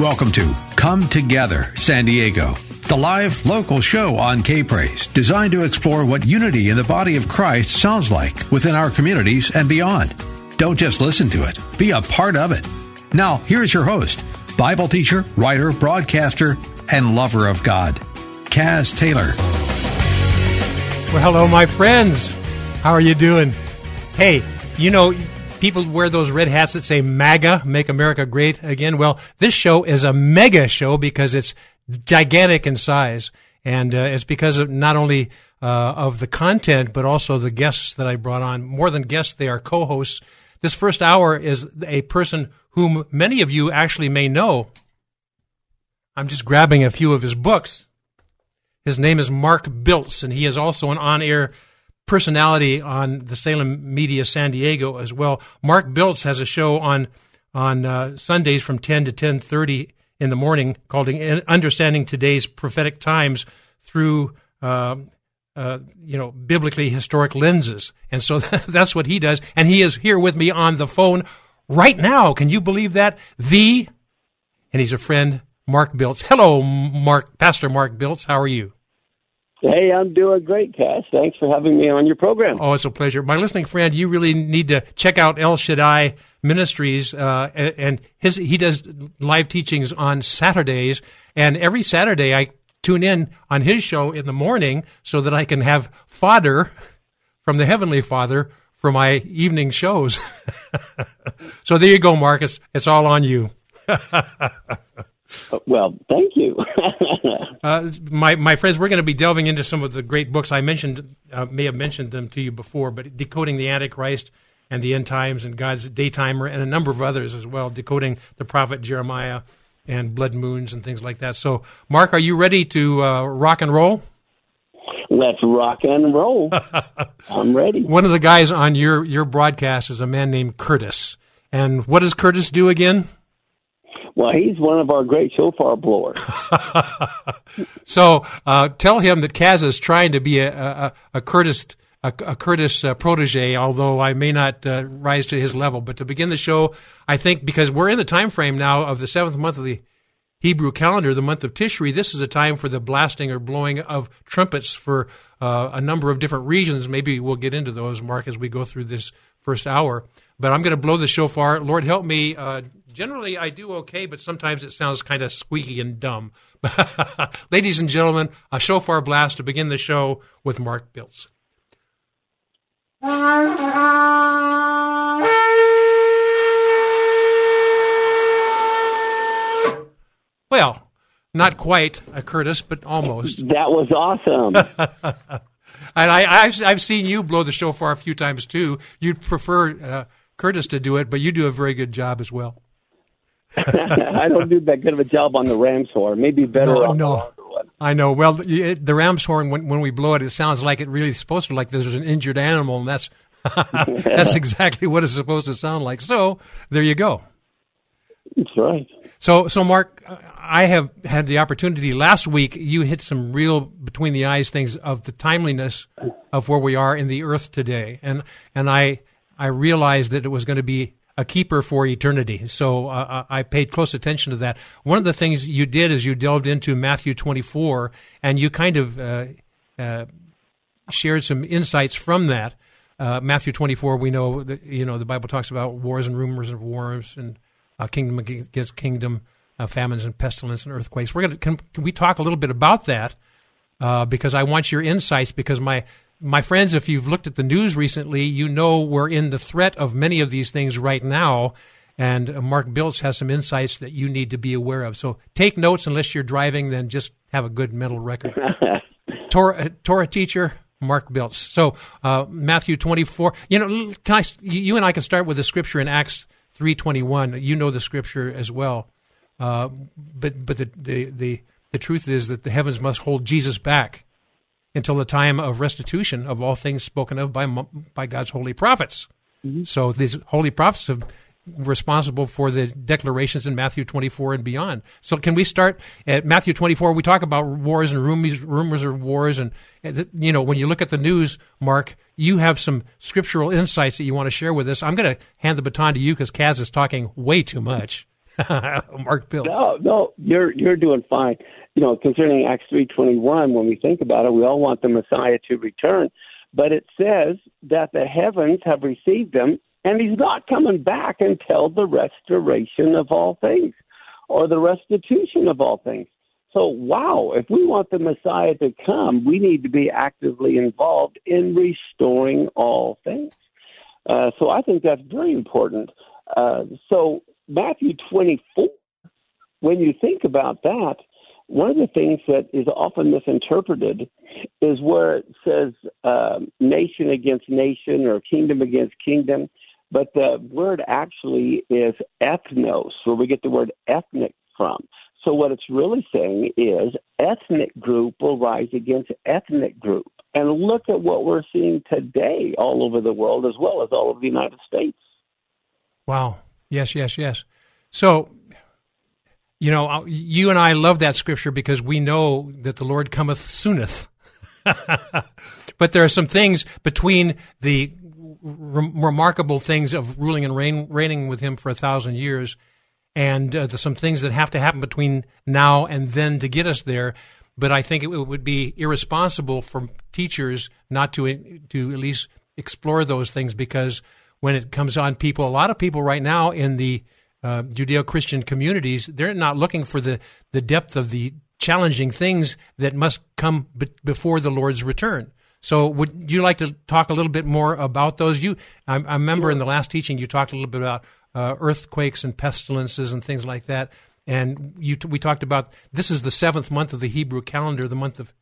Welcome to Come Together San Diego, the live local show on K Praise, designed to explore what unity in the body of Christ sounds like within our communities and beyond. Don't just listen to it, be a part of it. Now, here's your host, Bible teacher, writer, broadcaster, and lover of God, Kaz Taylor. Well, hello, my friends. How are you doing? Hey, you know, people wear those red hats that say MAGA, Make America Great Again. Well, this show is a mega show because it's gigantic in size. And uh, it's because of not only uh, of the content, but also the guests that I brought on. More than guests, they are co-hosts. This first hour is a person whom many of you actually may know. I'm just grabbing a few of his books. His name is Mark Biltz, and he is also an on-air personality on the Salem Media San Diego as well. Mark Biltz has a show on on uh, Sundays from 10 to 10:30 in the morning called "Understanding Today's Prophetic Times" through uh, uh, you know biblically historic lenses, and so that's what he does. And he is here with me on the phone right now. Can you believe that? The and he's a friend, Mark Biltz. Hello, Mark, Pastor Mark Biltz. How are you? Hey, I'm doing great, Kaz. Thanks for having me on your program. Oh, it's a pleasure. My listening friend, you really need to check out El Shaddai Ministries, uh, and his he does live teachings on Saturdays, and every Saturday I tune in on his show in the morning so that I can have fodder from the Heavenly Father for my evening shows. so there you go, Marcus. It's all on you. well, thank you. uh, my my friends, we're going to be delving into some of the great books I mentioned. Uh, may have mentioned them to you before, but decoding the Antichrist and the end times and God's daytimer and a number of others as well. Decoding the prophet Jeremiah and blood moons and things like that. So, Mark, are you ready to uh, rock and roll? Let's rock and roll. I'm ready. One of the guys on your your broadcast is a man named Curtis. And what does Curtis do again? Well, he's one of our great shofar blowers. so uh, tell him that Kaz is trying to be a, a, a Curtis a, a Curtis uh, protege, although I may not uh, rise to his level. But to begin the show, I think because we're in the time frame now of the seventh month of the Hebrew calendar, the month of Tishri, this is a time for the blasting or blowing of trumpets for uh, a number of different regions. Maybe we'll get into those, Mark, as we go through this first hour. But I'm going to blow the shofar. Lord, help me. Uh, generally, I do okay, but sometimes it sounds kind of squeaky and dumb. Ladies and gentlemen, a shofar blast to begin the show with Mark Biltz. Well, not quite a Curtis, but almost. That was awesome. and I, have I've seen you blow the shofar a few times too. You'd prefer uh, Curtis to do it, but you do a very good job as well. I don't do that good of a job on the ram's horn. Maybe better no, on no. The one. I know. Well, the, the ram's horn when when we blow it, it sounds like it really is supposed to like there's an injured animal, and that's that's exactly what it's supposed to sound like. So there you go. That's right. So so Mark, I have had the opportunity last week. You hit some real between the eyes things of the timeliness of where we are in the earth today, and and I I realized that it was going to be a keeper for eternity. So uh, uh, I paid close attention to that. One of the things you did is you delved into Matthew 24, and you kind of uh, uh, shared some insights from that. Uh, Matthew 24, we know that you know the Bible talks about wars and rumors of wars and uh, kingdom against kingdom uh, famines and pestilence and earthquakes. We're gonna can, can we talk a little bit about that uh, because I want your insights because my my friends, if you've looked at the news recently, you know we're in the threat of many of these things right now. And uh, Mark Biltz has some insights that you need to be aware of. So take notes unless you're driving, then just have a good mental record. Torah, uh, Torah teacher, Mark Biltz. So uh, Matthew 24. You know, can I? You and I can start with the scripture in Acts three twenty one. You know the scripture as well, uh, but but the, the the the truth is that the heavens must hold Jesus back until the time of restitution of all things spoken of by by God's holy prophets. Mm-hmm. So these holy prophets have responsible for the declarations in Matthew 24 and beyond. So can we start at Matthew 24? We talk about wars and rumors, rumors of wars. And, you know, when you look at the news, Mark, you have some scriptural insights that you want to share with us. I'm going to hand the baton to you because Kaz is talking way too much. Mark Biltz. No, no, you're, you're doing fine. You know, concerning Acts 3.21, when we think about it, we all want the Messiah to return. But it says that the heavens have received him and he's not coming back until the restoration of all things or the restitution of all things. So, wow, if we want the Messiah to come, we need to be actively involved in restoring all things. Uh, so, I think that's very important. Uh, so, Matthew 24, when you think about that, one of the things that is often misinterpreted is where it says uh, nation against nation or kingdom against kingdom. But the word actually is ethnos, where we get the word ethnic from. So what it's really saying is ethnic group will rise against ethnic group. And look at what we're seeing today all over the world as well as all over the United States. Wow. Yes, yes, yes. So, you know, you and I love that scripture because we know that the Lord cometh sooneth. but there are some things between the re- remarkable things of ruling and reign, reigning with him for a thousand years, and uh, some things that have to happen between now and then to get us there. But I think it, it would be irresponsible for teachers not to to at least explore those things because when it comes on people, a lot of people right now in the uh, Judeo-Christian communities, they're not looking for the, the depth of the challenging things that must come be- before the Lord's return. So, would you like to talk a little bit more about those? You, I, I remember sure. in the last teaching you talked a little bit about uh, earthquakes and pestilences and things like that, and you we talked about this is the seventh month of the Hebrew calendar, the month of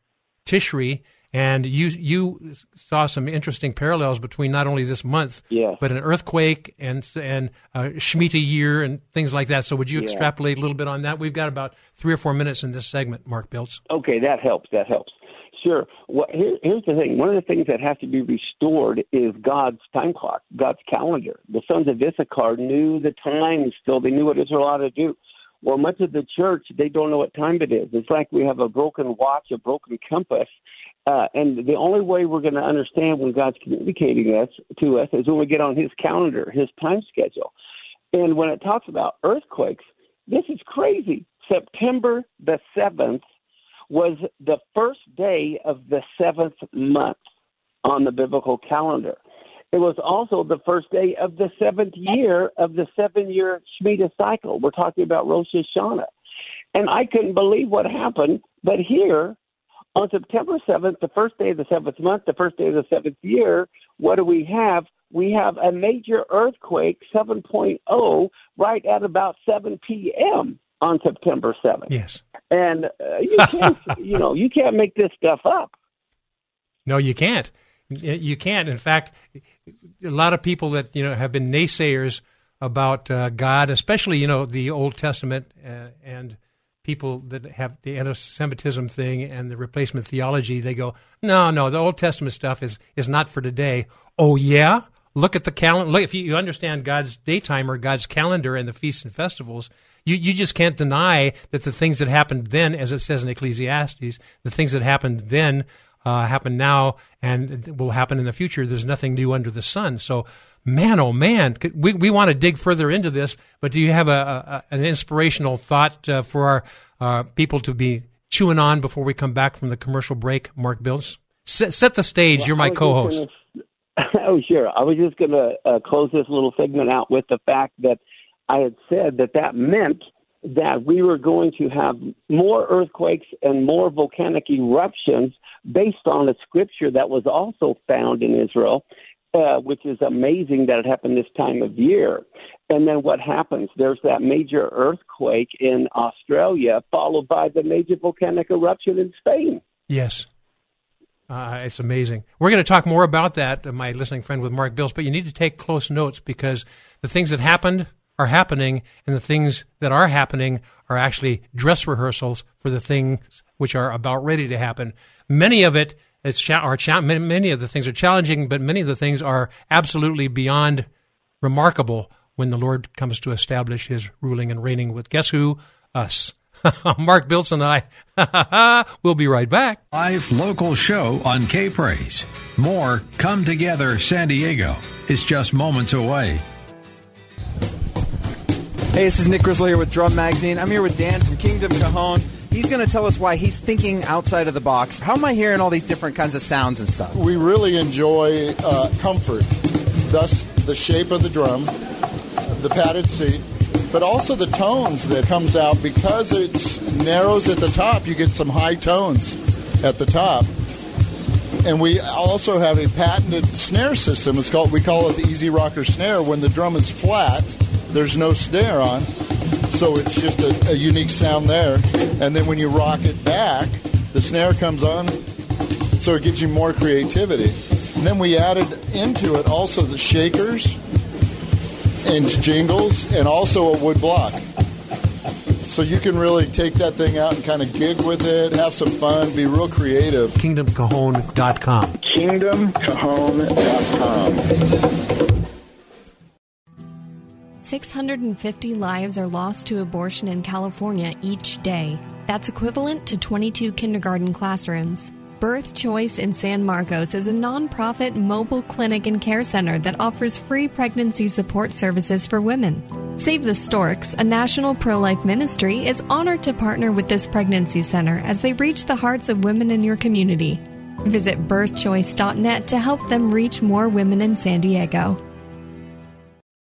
Tishri, and you you saw some interesting parallels between not only this month, yeah. but an earthquake and and a Shemitah year and things like that. So, would you yeah. extrapolate a little bit on that? We've got about three or four minutes in this segment, Mark Biltz. Okay, that helps. That helps. Sure. Well, here, here's the thing. One of the things that has to be restored is God's time clock, God's calendar. The sons of Issachar knew the time still. They knew what Israel ought to do. Well, much of the church, they don't know what time it is. It's like we have a broken watch, a broken compass. Uh, and the only way we're going to understand when God's communicating us to us is when we get on His calendar, His time schedule. And when it talks about earthquakes, this is crazy. September the 7th was the first day of the seventh month on the biblical calendar. It was also the first day of the seventh year of the seven year Shemitah cycle. We're talking about Rosh Hashanah. And I couldn't believe what happened. But here, on September 7th, the first day of the seventh month, the first day of the seventh year, what do we have? We have a major earthquake, 7.0, right at about 7 p.m on September 7th. Yes. And uh, you can't, you know, you can't make this stuff up. No, you can't. You can't. In fact, a lot of people that you know have been naysayers about uh, God, especially you know the Old Testament uh, and people that have the anti-Semitism thing and the replacement theology, they go, no, no, the Old Testament stuff is is not for today. Oh yeah, look at the calendar. If you understand God's daytime or God's calendar and the feasts and festivals, you, you just can't deny that the things that happened then, as it says in Ecclesiastes, the things that happened then uh, happen now and will happen in the future. There's nothing new under the sun. So, man, oh man, we, we want to dig further into this, but do you have a, a an inspirational thought uh, for our uh, people to be chewing on before we come back from the commercial break, Mark Biltz? Set, set the stage. Well, You're my co-host. oh, sure. I was just going to uh, close this little segment out with the fact that I had said that that meant that we were going to have more earthquakes and more volcanic eruptions based on a scripture that was also found in Israel, uh, which is amazing that it happened this time of year. And then what happens? There's that major earthquake in Australia, followed by the major volcanic eruption in Spain. Yes. Uh, it's amazing. We're going to talk more about that, uh, my listening friend with Mark Biltz, but you need to take close notes because the things that happened are happening, and the things that are happening are actually dress rehearsals for the things which are about ready to happen. Many of it it's cha- are cha- many of the things are challenging, but many of the things are absolutely beyond remarkable when the Lord comes to establish His ruling and reigning with guess who? Us. Mark Biltz and I. we'll be right back. Live local show on K Praise. More Come Together San Diego is just moments away. Hey, this is Nick Grizzle here with Drum Magazine. I'm here with Dan from Kingdom Cajon. He's going to tell us why he's thinking outside of the box. How am I hearing all these different kinds of sounds and stuff? We really enjoy uh, comfort, thus the shape of the drum, the padded seat, but also the tones that comes out because it narrows at the top. You get some high tones at the top. And we also have a patented snare system. It's called we call it the Easy Rocker snare. When the drum is flat, there's no snare on, so it's just a, a unique sound there. And then when you rock it back, the snare comes on, so it gives you more creativity. And then we added into it also the shakers and jingles and also a wood block. So you can really take that thing out and kind of gig with it, have some fun, be real creative. KingdomCajon.com. KingdomCajon.com. 650 lives are lost to abortion in California each day. That's equivalent to 22 kindergarten classrooms. Birth Choice in San Marcos is a nonprofit mobile clinic and care center that offers free pregnancy support services for women. Save the Storks, a national pro life ministry, is honored to partner with this pregnancy center as they reach the hearts of women in your community. Visit birthchoice.net to help them reach more women in San Diego.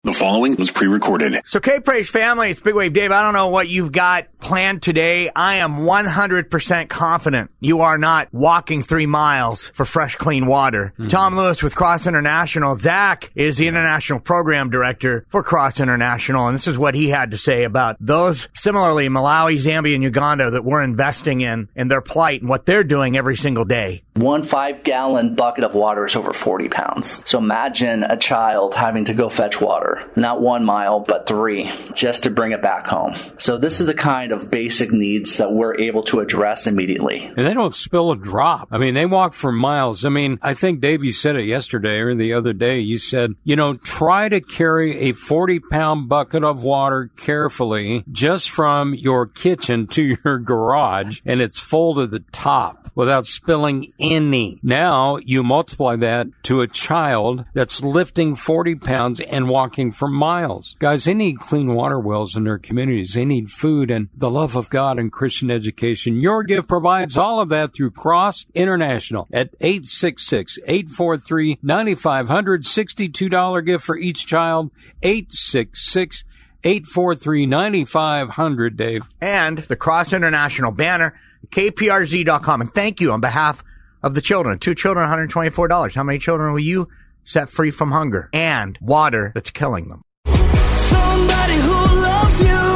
The following was pre-recorded. So, K Praise family, it's Big Wave Dave. I don't know what you've got planned today. I am 100% confident you are not walking three miles for fresh, clean water. Mm-hmm. Tom Lewis with Cross International. Zach is the international program director for Cross International, and this is what he had to say about those similarly Malawi, Zambia, and Uganda that we're investing in and their plight and what they're doing every single day. One five gallon bucket of water is over 40 pounds. So imagine a child having to go fetch water, not one mile, but three, just to bring it back home. So this is the kind of basic needs that we're able to address immediately. And they don't spill a drop. I mean, they walk for miles. I mean, I think Dave, you said it yesterday or the other day. You said, you know, try to carry a 40 pound bucket of water carefully just from your kitchen to your garage and it's full to the top without spilling any. Now you multiply that to a child that's lifting 40 pounds and walking for miles. Guys, they need clean water wells in their communities. They need food and the love of God and Christian education. Your gift provides all of that through Cross International at 866-843-9500. $62 gift for each child. 866 843 9500, Dave. And the Cross International banner, kprz.com. And thank you on behalf of the children. Two children, $124. How many children will you set free from hunger and water that's killing them? Somebody who loves you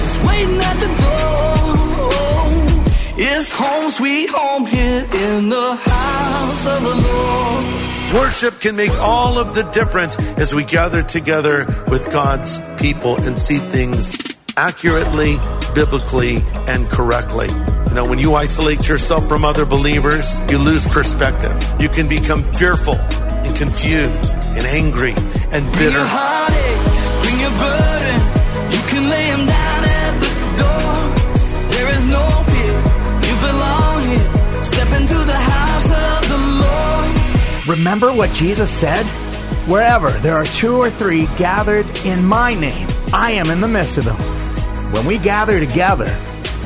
is waiting at the door. It's home sweet home here in the house of the Lord. Worship can make all of the difference as we gather together with God's people and see things accurately, biblically, and correctly. You know, when you isolate yourself from other believers, you lose perspective. You can become fearful and confused and angry and Bring bitter. your heartache, bring your burden. You can lay him down at the door. There is no fear. You belong here. Step into the house of the Lord. Remember what Jesus said? Wherever there are two or three gathered in my name, I am in the midst of them. When we gather together,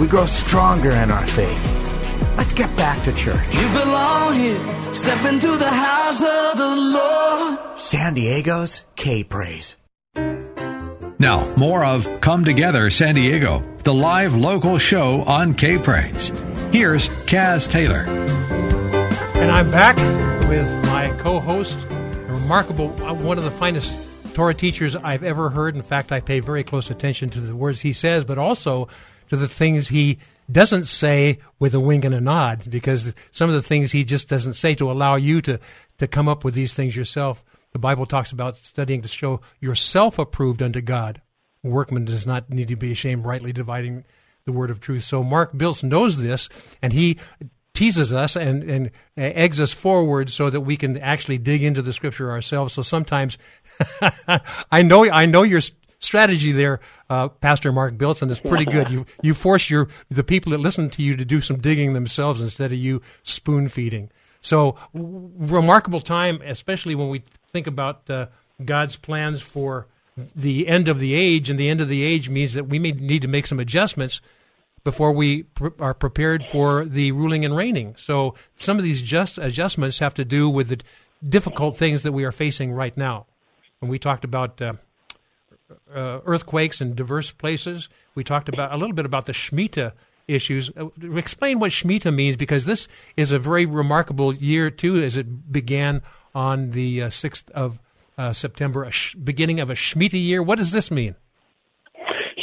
we grow stronger in our faith. Let's get back to church. You belong here. Step into the house of the Lord. San Diego's K Praise. Now, more of Come Together San Diego, the live local show on K Praise. Here's Kaz Taylor. And I'm back with my co host, a remarkable, uh, one of the finest Torah teachers I've ever heard. In fact, I pay very close attention to the words he says, but also to the things he doesn't say with a wink and a nod, because some of the things he just doesn't say to allow you to, to come up with these things yourself. the Bible talks about studying to show yourself approved unto God. Workman does not need to be ashamed, rightly dividing the word of truth. So Mark Biltz knows this, and he teases us and, and eggs us forward so that we can actually dig into the scripture ourselves. So sometimes I know I know your strategy there, uh, Pastor Mark Bilson, is pretty good. You you force your the people that listen to you to do some digging themselves instead of you spoon feeding. So w- remarkable time, especially when we think about uh, God's plans for the end of the age, and the end of the age means that we may need to make some adjustments before we pr- are prepared for the ruling and reigning. So some of these just adjustments have to do with the difficult things that we are facing right now. When we talked about uh, uh, earthquakes in diverse places, we talked about a little bit about the Shemitah issues. Uh, explain what Shemitah means because this is a very remarkable year too, as it began on the uh, sixth of uh, September, a sh- beginning of a Shemitah year. What does this mean?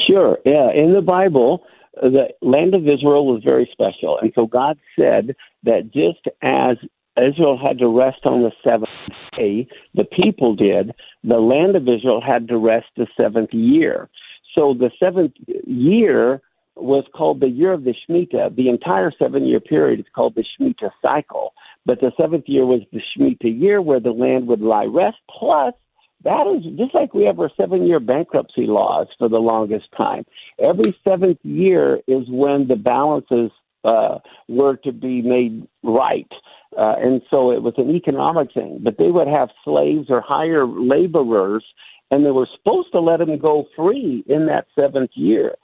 Sure. Yeah. In the Bible, the land of Israel was very special. And so God said that just as Israel had to rest on the seventh day, the people did, the land of Israel had to rest the seventh year. So the seventh year was called the year of the Shemitah. The entire seven year period is called the Shemitah cycle. But the seventh year was the Shemitah year where the land would lie rest. Plus, that is just like we have our seven year bankruptcy laws for the longest time. Every seventh year is when the balances uh, were to be made right. Uh, and so it was an economic thing. But they would have slaves or hire laborers, and they were supposed to let them go free in that seventh year.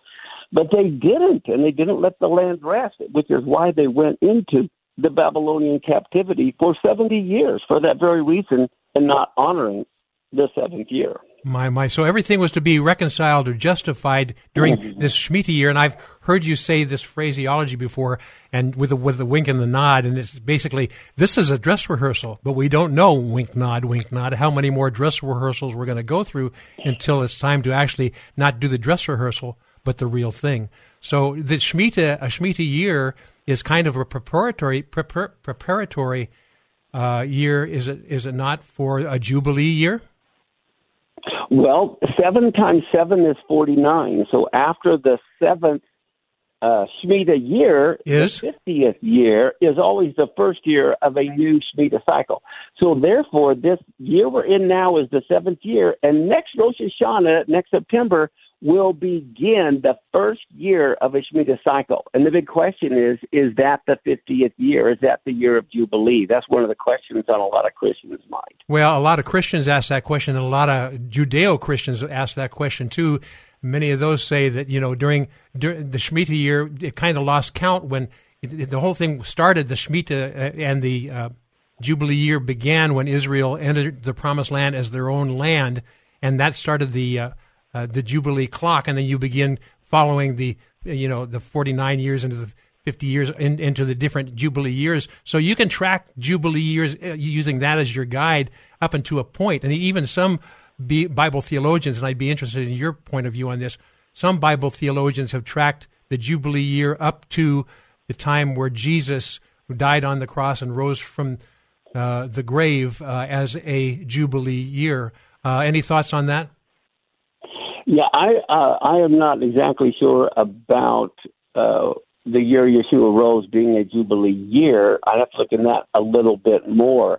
But they didn't, and they didn't let the land rest, which is why they went into the Babylonian captivity for 70 years for that very reason and not honoring the seventh year. My, my. So everything was to be reconciled or justified during Mhm. this Shemitah year. And I've heard you say this phraseology before and with the, with the wink and the nod. And it's basically, this is a dress rehearsal, but we don't know, wink, nod, wink, nod, how many more dress rehearsals we're going to go through until it's time to actually not do the dress rehearsal, but the real thing. So the Shemitah, a Shemitah year is kind of a preparatory, prepar, preparatory, uh, year. Is it, is it not for a Jubilee year? Well, seven times seven is 49. So after the seventh uh, Shemitah year, Is? the 50th year is always the first year of a new Shemitah cycle. So therefore, this year we're in now is the seventh year, and next Rosh Hashanah, next September, will begin the first year of a Shemitah cycle. And the big question is, is that the 50th year? Is that the year of Jubilee? That's one of the questions on a lot of Christians' minds. Well, a lot of Christians ask that question, and a lot of Judeo Christians ask that question too. Many of those say that you know during, during the Shemitah year, it kind of lost count when it, it- the whole thing started. The Shemitah uh, and the uh, Jubilee year began when Israel entered the Promised Land as their own land, and that started the uh, uh, the Jubilee clock. And then you begin following the you know the forty nine years into the 50 years in, into the different Jubilee years. So you can track Jubilee years uh, using that as your guide up into a point. And even some Bible theologians, and I'd be interested in your point of view on this, some Bible theologians have tracked the Jubilee year up to the time where Jesus died on the cross and rose from uh, the grave uh, as a Jubilee year. Uh, any thoughts on that? Yeah, I uh, I am not exactly sure about uh, the year Yeshua rose being a jubilee year. I'd have to look in that a little bit more,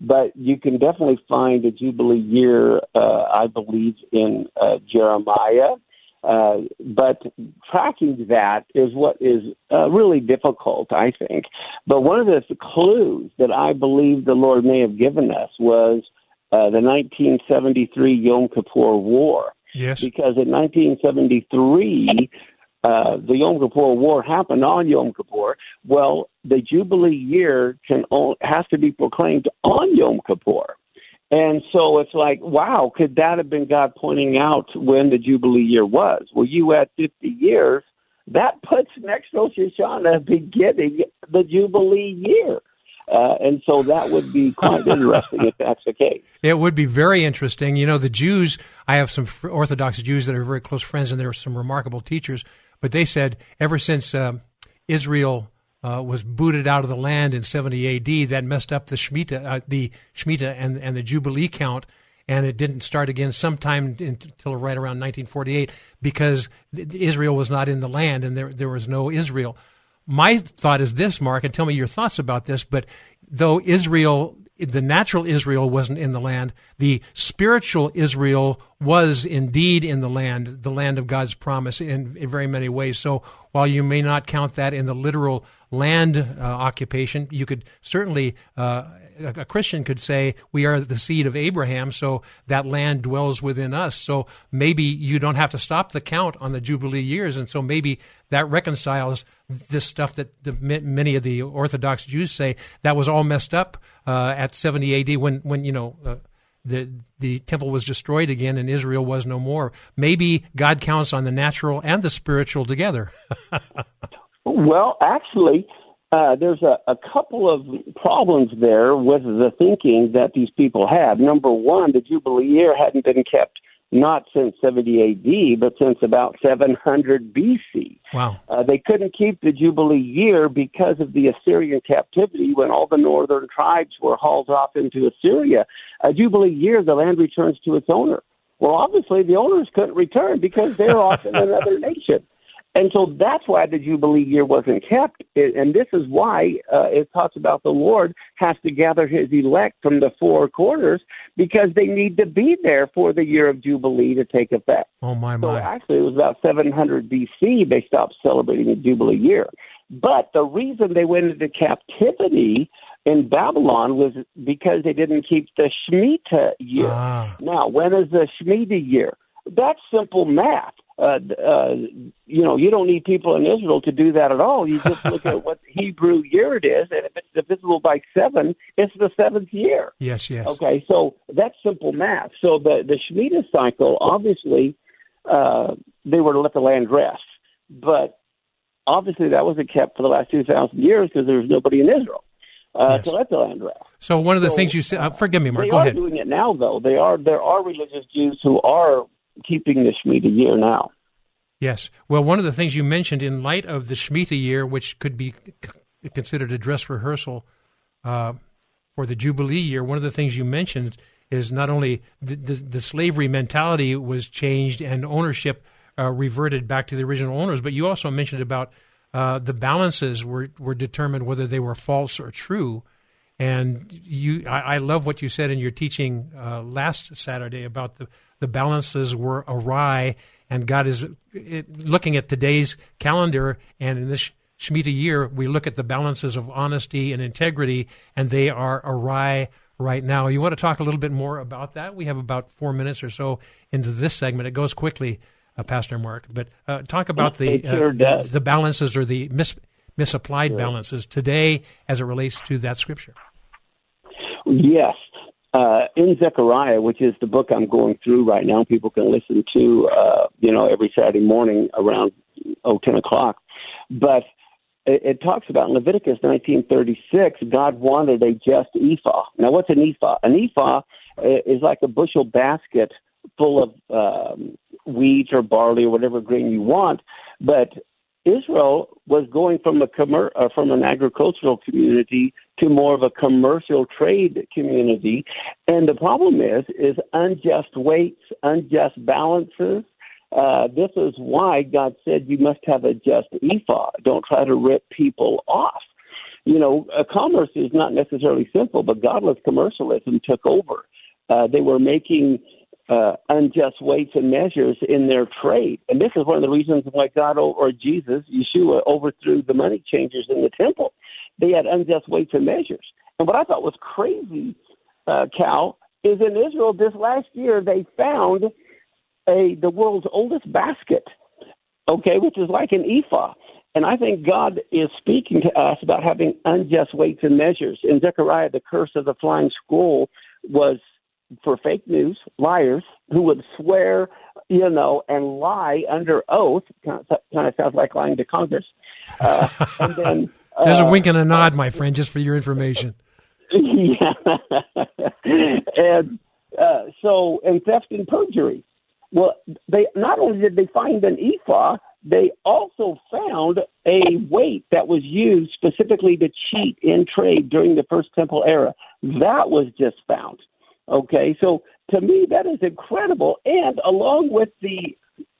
but you can definitely find a jubilee year. Uh, I believe in uh, Jeremiah. Uh, but tracking that is what is uh, really difficult, I think. But one of the clues that I believe the Lord may have given us was uh, the 1973 Yom Kippur War. Yes. Because in 1973, uh, the Yom Kippur War happened on Yom Kippur. Well, the Jubilee year can only, has to be proclaimed on Yom Kippur. And so it's like, wow, could that have been God pointing out when the Jubilee year was? Well, you had 50 years. That puts next Rosh Hashanah beginning the Jubilee year. Uh, and so that would be quite interesting if that's the case. It would be very interesting. You know, the Jews, I have some Orthodox Jews that are very close friends, and there are some remarkable teachers. But they said ever since um Israel uh, was booted out of the land in 70 A.D. That messed up the Shemitah, uh, the Shemitah and and the Jubilee count, and it didn't start again sometime until right around 1948 because Israel was not in the land and there there was no Israel. My thought is this, Mark, and tell me your thoughts about this. But though Israel the natural Israel wasn't in the land. The spiritual Israel was indeed in the land, the land of God's promise in, in very many ways. So while you may not count that in the literal land uh, occupation, you could certainly, uh, a, Christian could say, we are the seed of Abraham, so that land dwells within us. So maybe you don't have to stop the count on the Jubilee years. And so maybe that reconciles this stuff that the, many of the Orthodox Jews say that was all messed up uh, at 70 AD when, when you know, uh, the the temple was destroyed again and Israel was no more. Maybe God counts on the natural and the spiritual together. well, actually, uh, there's a, a couple of problems there with the thinking that these people had. Number one, the Jubilee year hadn't been kept not since 70 AD, but since about 700 BC. Wow. Uh, they couldn't keep the Jubilee year because of the Assyrian captivity when all the northern tribes were hauled off into Assyria. A Jubilee year, the land returns to its owner. Well, obviously, the owners couldn't return because they're off in another nation. And so that's why the Jubilee year wasn't kept. And this is why uh, it talks about the Lord has to gather his elect from the four corners because they need to be there for the year of Jubilee to take effect. Oh, my, my. So actually, it was about 700 BC they stopped celebrating the Jubilee year. But the reason they went into captivity in Babylon was because they didn't keep the Shemitah year. Ah. Now, when is the Shemitah year? That's simple math uh, uh, you know, you don't need people in Israel to do that at all. You just look at what Hebrew year it is, and if it's divisible by seven, it's the seventh year. Yes, yes. Okay, so that's simple math. So the the Shemitah cycle, obviously, uh, they were to let the land rest, but obviously that wasn't kept for the last two thousand years because there was nobody in Israel. Uh, yes. to let the land rest. So one of the so, things you said, uh, forgive me, Mark. They go are ahead. doing it now, though. They are. There are religious Jews who are keeping the Shemitah year now. Yes. Well, one of the things you mentioned in light of the Shemitah year, which could be considered a dress rehearsal uh, for the Jubilee year, one of the things you mentioned is not only the, the, the slavery mentality was changed and ownership uh, reverted back to the original owners, but you also mentioned about uh, the balances were, were determined whether they were false or true. And you, I, I love what you said in your teaching uh, last Saturday about the, the balances were awry, and God is it, looking at today's calendar, and in this Shemitah year, we look at the balances of honesty and integrity, and they are awry right now. You want to talk a little bit more about that? We have about four minutes or so into this segment. It goes quickly, uh, Pastor Mark, but uh, talk about the, sure uh, the, the balances or the mis, misapplied sure. balances today as it relates to that scripture. Yes. Uh, in Zechariah, which is the book I'm going through right now, people can listen to, uh, you know, every Saturday morning around oh, 10 o'clock. But it, it talks about in Leviticus 1936, God wanted a just ephah. Now, what's an ephah? An ephah is like a bushel basket full of um, wheat or barley or whatever grain you want, but Israel was going from a commer- uh, from an agricultural community to more of a commercial trade community, and the problem is is unjust weights, unjust balances. Uh, this is why God said you must have a just ephah. Don't try to rip people off. You know, uh, commerce is not necessarily simple, but godless commercialism took over. Uh, they were making uh, unjust weights and measures in their trade. And this is one of the reasons why God or Jesus, Yeshua, overthrew the money changers in the temple. They had unjust weights and measures. And what I thought was crazy, uh, Cal, is in Israel this last year they found a the world's oldest basket, okay, which is like an ephah. And I think God is speaking to us about having unjust weights and measures. In Zechariah, the curse of the flying scroll was for fake news, liars who would swear, you know, and lie under oath. Kind of, kind of sounds like lying to Congress. Uh, and then uh, there's a wink and a nod, my friend, just for your information. Yeah, and uh, so and theft and perjury. Well, they not only did they find an ephah, they also found a weight that was used specifically to cheat in trade during the First Temple era. That was just found. Okay, so to me that is incredible. And along with the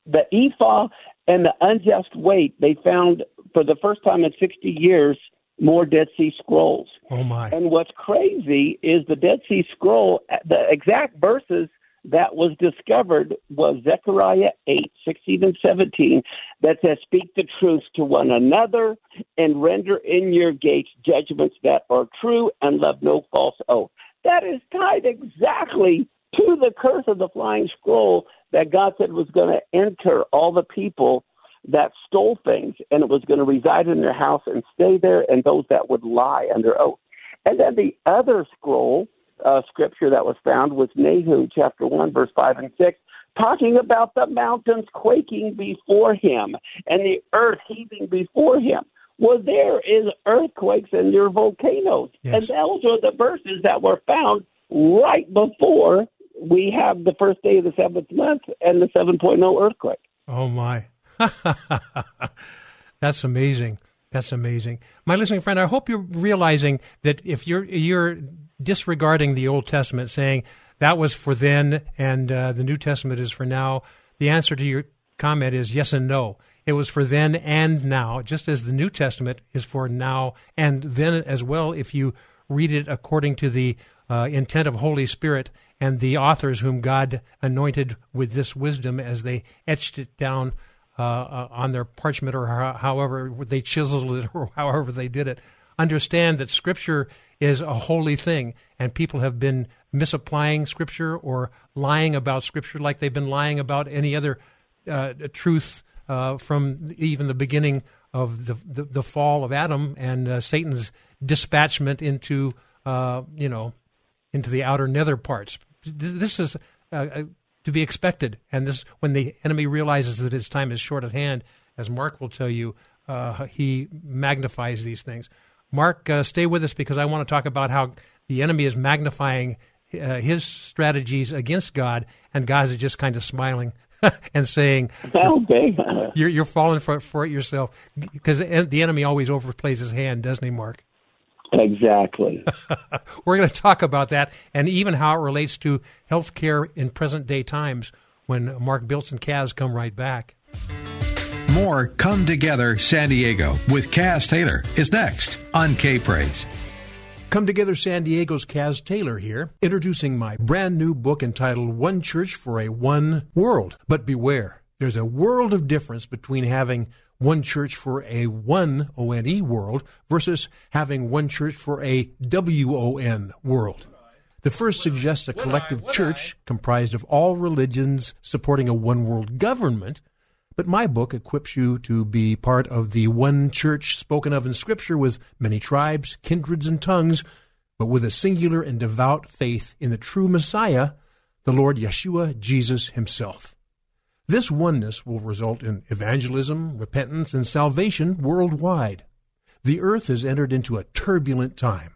the ephah and the unjust weight, they found for the first time in 60 years more Dead Sea Scrolls. Oh my! And what's crazy is the Dead Sea Scroll. The exact verses that was discovered was Zechariah 8, 16 and 17, that says, Speak the truth to one another and render in your gates judgments that are true and love no false oath. That is tied exactly to the curse of the flying scroll that God said was going to enter all the people that stole things and it was going to reside in their house and stay there and those that would lie under oath. And then the other scroll uh, scripture that was found was Nahum chapter 1, verse 5 and 6, talking about the mountains quaking before him and the earth heaving before him. Well, there is earthquakes and your volcanoes. Yes. And those are the verses that were found right before we have the first day of the seventh month and the 7.0 earthquake. Oh, my. That's amazing. That's amazing. My listening friend, I hope you're realizing that if you're you're disregarding the Old Testament, saying that was for then and uh, the New Testament is for now, the answer to your comment is yes and no. It was for then and now, just as the New Testament is for now and then as well, if you read it according to the uh, intent of Holy Spirit and the authors whom God anointed with this wisdom as they etched it down uh, uh, on their parchment or however they chiseled it or however they did it. Understand that Scripture is a holy thing, and people have been misapplying Scripture or lying about Scripture like they've been lying about any other uh, truth uh, from even the beginning of the, the, the fall of Adam and uh, Satan's dispatchment into uh, you know into the outer nether parts. This is uh, uh, to be expected, and this when the enemy realizes that his time is short at hand, as Mark will tell you, he magnifies these things. Mark, uh, stay with us because I want to talk about how the enemy is magnifying uh, his strategies against God, and God is just kind of smiling and saying, "Okay, you're you're falling for for it yourself," because the enemy always overplays his hand, doesn't he, Mark? Exactly. We're going to talk about that and even how it relates to healthcare in present day times when Mark Biltz and Kaz come right back. More Come Together San Diego with Kaz Taylor is next on K Praise. Come Together San Diego's Kaz Taylor here, introducing my brand new book entitled One Church for a One World. But beware, there's a world of difference between having one church for a one O-N-E world versus having one church for a W-O-N world. The first suggests a collective church comprised of all religions supporting a one world government but my book equips you to be part of the one church spoken of in Scripture with many tribes, kindreds, and tongues, but with a singular and devout faith in the true Messiah, the Lord Yeshua Jesus himself. This oneness will result in evangelism, repentance, and salvation worldwide. The earth has entered into a turbulent time.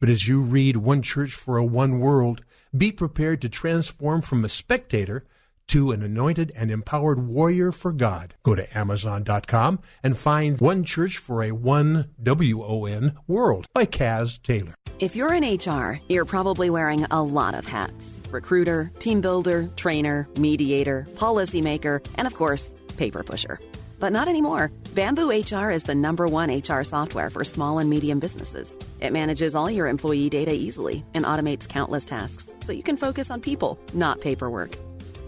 But as you read One Church for a One World, be prepared to transform from a spectator to an anointed and empowered warrior for God. Go to Amazon.com and find One Church for a One W-O-N World by Kaz Taylor. If you're in HR, you're probably wearing a lot of hats. Recruiter, team builder, trainer, mediator, policymaker, and of course, paper pusher. But not anymore. Bamboo HR is the number one HR software for small and medium businesses. It manages all your employee data easily and automates countless tasks so you can focus on people, not paperwork.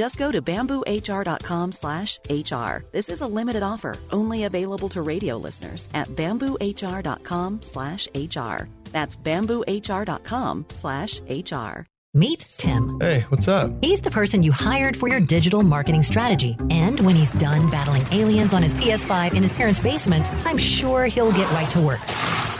Just go to bamboohr.com slash HR. This is a limited offer, only available to radio listeners at bamboohr.com slash HR. That's bamboohr.com slash HR. Meet Tim. Hey, what's up? He's the person you hired for your digital marketing strategy. And when he's done battling aliens on his PS5 in his parents' basement, I'm sure he'll get right to work.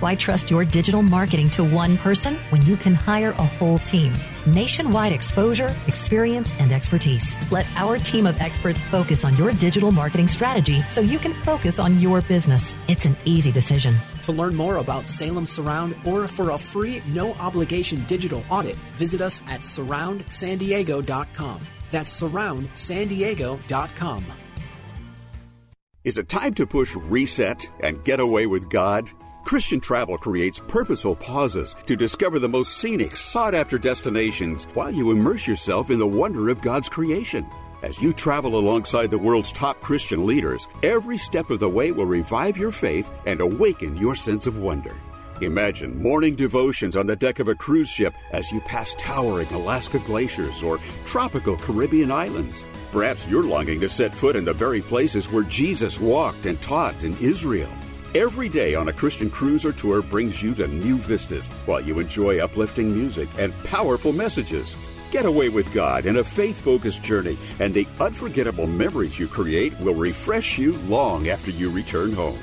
Why trust your digital marketing to one person when you can hire a whole team? Nationwide exposure, experience, and expertise. Let our team of experts focus on your digital marketing strategy so you can focus on your business. It's an easy decision. To learn more about Salem Surround or for a free, no obligation digital audit, visit us at surroundsandiego.com. That's surroundsandiego.com. Is it time to push reset and get away with God? Christian travel creates purposeful pauses to discover the most scenic, sought after destinations while you immerse yourself in the wonder of God's creation. As you travel alongside the world's top Christian leaders, every step of the way will revive your faith and awaken your sense of wonder. Imagine morning devotions on the deck of a cruise ship as you pass towering Alaska glaciers or tropical Caribbean islands. Perhaps you're longing to set foot in the very places where Jesus walked and taught in Israel. Every day on a Christian cruise or tour brings you to new vistas while you enjoy uplifting music and powerful messages. Get away with God in a faith focused journey, and the unforgettable memories you create will refresh you long after you return home.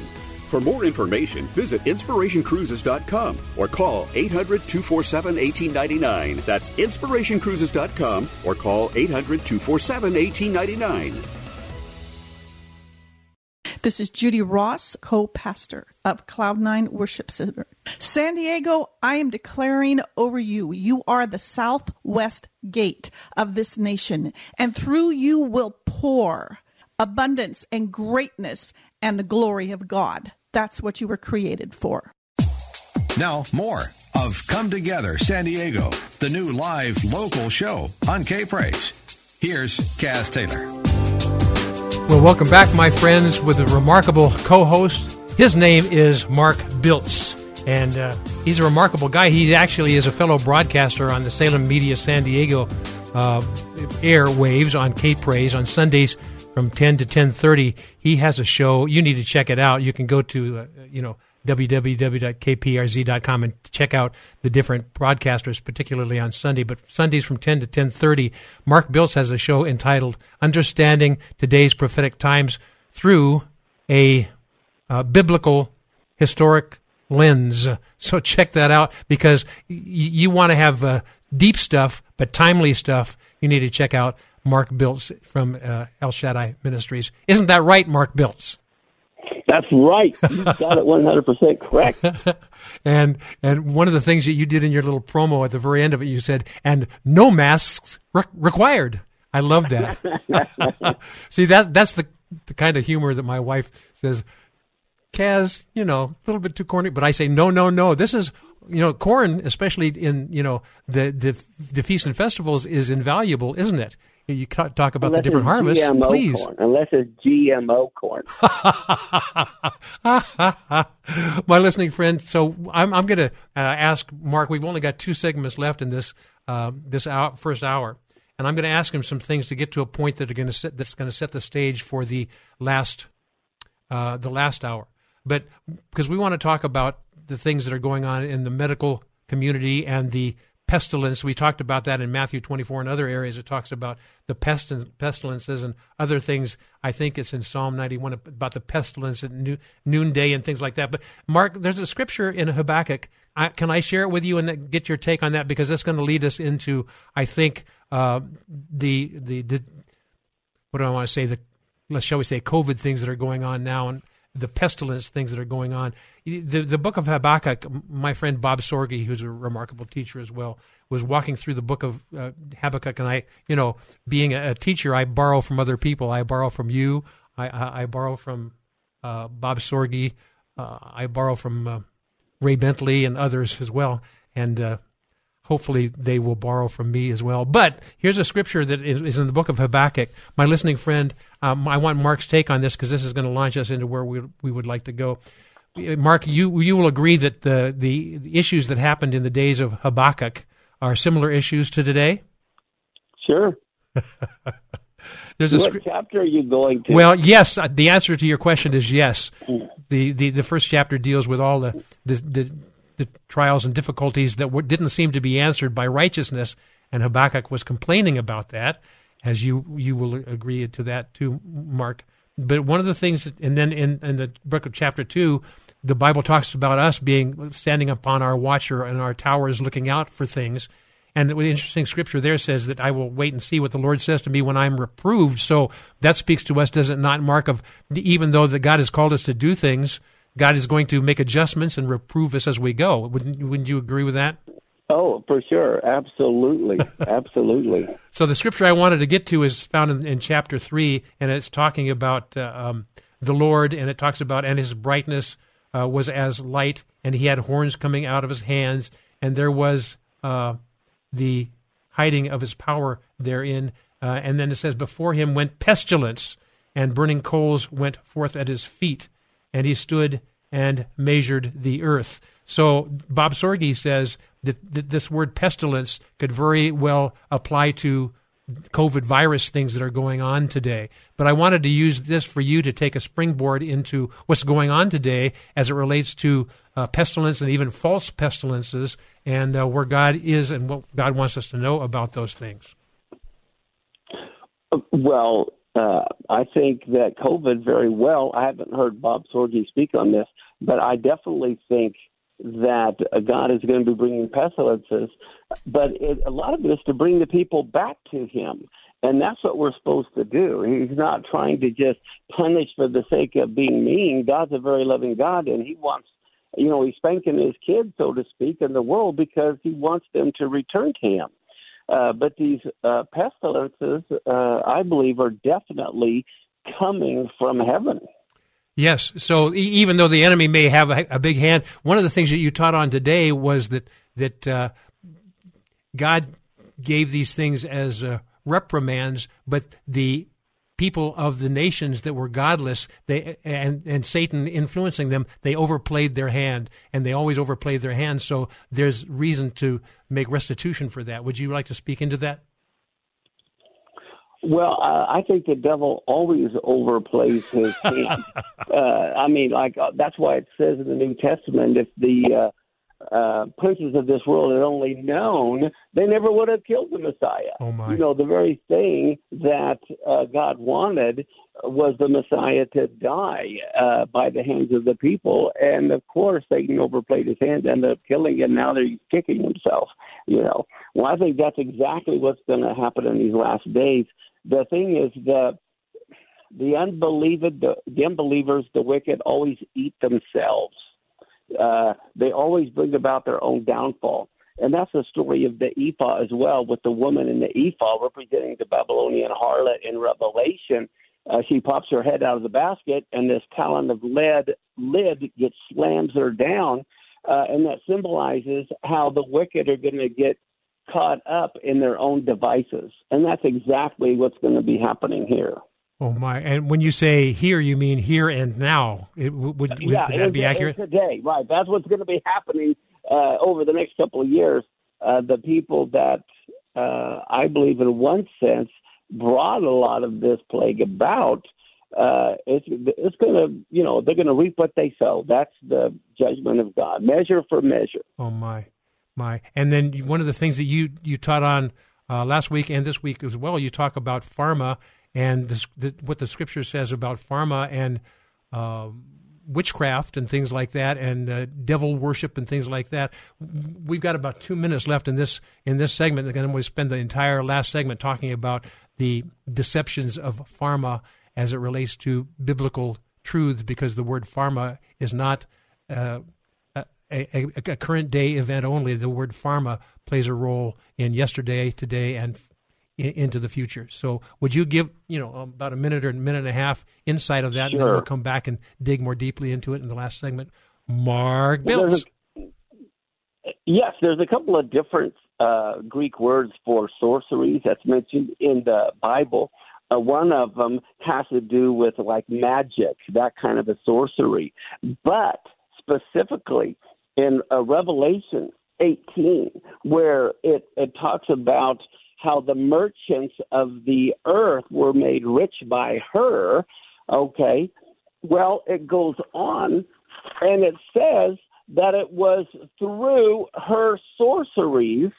For more information, visit inspirationcruises.com or call 800 247 1899. That's inspirationcruises.com or call 800 247 1899. This is Judy Ross, co pastor of Cloud9 Worship Center. San Diego, I am declaring over you, you are the southwest gate of this nation, and through you will pour abundance and greatness and the glory of God. That's what you were created for. Now, more of Come Together San Diego, the new live local show on K Praise. Here's Kaz Taylor. Well, welcome back, my friends, with a remarkable co host. His name is Mark Biltz, and uh, he's a remarkable guy. He actually is a fellow broadcaster on the Salem Media San Diego uh, airwaves on K Praise on Sundays from 10 to 10.30. He has a show. You need to check it out. You can go to, uh, you know, www.kprz.com and check out the different broadcasters, particularly on Sunday. But Sundays from 10 to 10:30, Mark Biltz has a show entitled "Understanding Today's Prophetic Times Through a uh, Biblical Historic Lens." So check that out because y- you want to have uh, deep stuff, but timely stuff. You need to check out Mark Biltz from uh, El Shaddai Ministries. Isn't that right, Mark Biltz? That's right. You got it 100% correct. and and one of the things that you did in your little promo at the very end of it, you said, "And no masks re- required." I love that. See that that's the the kind of humor that my wife says. Kaz, you know, a little bit too corny, but I say no, no, no. This is you know, corn, especially in you know the the, the feasts and festivals, is invaluable, isn't it? You talk about unless the different harvests, GMO please. Corn, unless it's GMO corn. My listening friend, so I'm, I'm going to uh, ask Mark. We've only got two segments left in this uh, this hour, first hour, and I'm going to ask him some things to get to a point that are going to set that's going to set the stage for the last uh, the last hour. But because we want to talk about the things that are going on in the medical community and the pestilence. We talked about that in Matthew 24 and other areas. It talks about the pestilences and other things. I think it's in Psalm 91 about the pestilence at noonday and things like that. But Mark, there's a scripture in Habakkuk. I, can I share it with you and get your take on that? Because that's going to lead us into, I think, uh, the, the, the, what do I want to say? The, let's shall we say, COVID things that are going on now and the pestilence things that are going on. The, the book of Habakkuk, my friend Bob Sorge, who's a remarkable teacher as well, was walking through the book of uh, Habakkuk. And I, you know, being a, a, teacher, I borrow from other people. I borrow from you. I, I, I borrow from uh, Bob Sorge. Uh, I borrow from uh, Ray Bentley and others as well. And uh, hopefully they will borrow from me as well. But here's a scripture that is in the book of Habakkuk. My listening friend, um, I want Mark's take on this because this is going to launch us into where we, we would like to go. Mark, you you will agree that the, the, issues that happened in the days of Habakkuk are similar issues to today. Sure. There's a what scr- chapter are you going to? well, yes. uh, The answer to your question is yes. Mm. The the, the first chapter deals with all the the, the, the trials and difficulties that were, didn't seem to be answered by righteousness, and Habakkuk was complaining about that, as you you will agree to that too, Mark. But one of the things, that, and then in, in the book of chapter two, the Bible talks about us being standing upon our watcher and our towers, looking out for things. And the interesting scripture there says that I will wait and see what the Lord says to me when I'm reproved. So that speaks to us, does it not, Mark? Of even though that God has called us to do things, God is going to make adjustments and reprove us as we go. Wouldn't wouldn't you agree with that? Oh, for sure, absolutely, absolutely. So the scripture I wanted to get to is found in, in chapter three, and it's talking about uh, um, the Lord, and it talks about and His brightness uh, was as light, and He had horns coming out of His hands, and there was uh, the hiding of His power therein. Uh, and then it says, before Him went pestilence, and burning coals went forth at His feet, and He stood and measured the earth. So Bob Sorge says that, that this word pestilence could very well apply to COVID virus things that are going on today. But I wanted to use this for you to take a springboard into what's going on today as it relates to uh, pestilence and even false pestilences and uh, where God is and what God wants us to know about those things. Well, uh, I think that COVID very well. I haven't heard Bob Sorge speak on this, but I definitely think that God is going to be bringing pestilences. But it, a lot of it is to bring the people back to Him. And that's what we're supposed to do. He's not trying to just punish for the sake of being mean. God's a very loving God, and He wants, you know, He's spanking His kids, so to speak, in the world because He wants them to return to Him. Uh, but these uh, pestilences, uh, I believe, are definitely coming from heaven. Yes. So even though the enemy may have a, a, big hand, one of the things that you taught on today was that that uh, God gave these things as uh, reprimands, but the people of the nations that were godless, they and and Satan influencing them, they overplayed their hand, and they always overplayed their hand. So there's reason to make restitution for that. Would you like to speak into that? Well, uh, I think the devil always overplays his hand. uh, I mean, like uh, that's why it says in the New Testament, if the uh, uh, princes of this world had only known, they never would have killed the Messiah. Oh my! You know, the very thing that uh, God wanted was the Messiah to die uh, by the hands of the people, and of course, Satan overplayed his hand, ended up killing him. Now they're kicking himself. You know, well, I think that's exactly what's going to happen in these last days the thing is that the unbeliever the, the unbelievers the wicked always eat themselves uh, they always bring about their own downfall and that's the story of the ephah as well with the woman in the ephah representing the babylonian harlot in revelation uh, she pops her head out of the basket and this talon of lead lid gets slams her down uh, and that symbolizes how the wicked are going to get caught up in their own devices. And that's exactly what's going to be happening here. Oh my! And when you say here, you mean here and now? It, would, would, yeah, would that be accurate? Today, right? That's what's going to be happening uh, over the next couple of years. Uh, the people that uh, I believe, in one sense, brought a lot of this plague about. Uh, it's it's going to, you know, they're going to reap what they sow. That's the judgment of God. Measure for measure. Oh my! My and then one of the things that you you taught on uh, last week and this week as well, you talk about pharma and this, the, what the scripture says about pharma and uh, witchcraft and things like that, and uh, devil worship and things like that. We've got about two minutes left in this in this segment, and then we spend the entire last segment talking about the deceptions of pharma as it relates to biblical truths, because the word pharma is not. Uh, a, a, a, current day event only. The word pharma plays a role in yesterday, today, and in, into the future. So, would you give you know about a minute or a minute and a half insight of that, sure. and then we'll come back and dig more deeply into it in the last segment. Mark Biltz. Well, yes, there's a couple of different uh, Greek words for sorceries that's mentioned in the Bible. Uh, one of them has to do with like magic, that kind of a sorcery. But specifically in uh, Revelation 18, where it, it talks about how the merchants of the earth were made rich by her, okay, well, it goes on and it says that it was through her sorceries.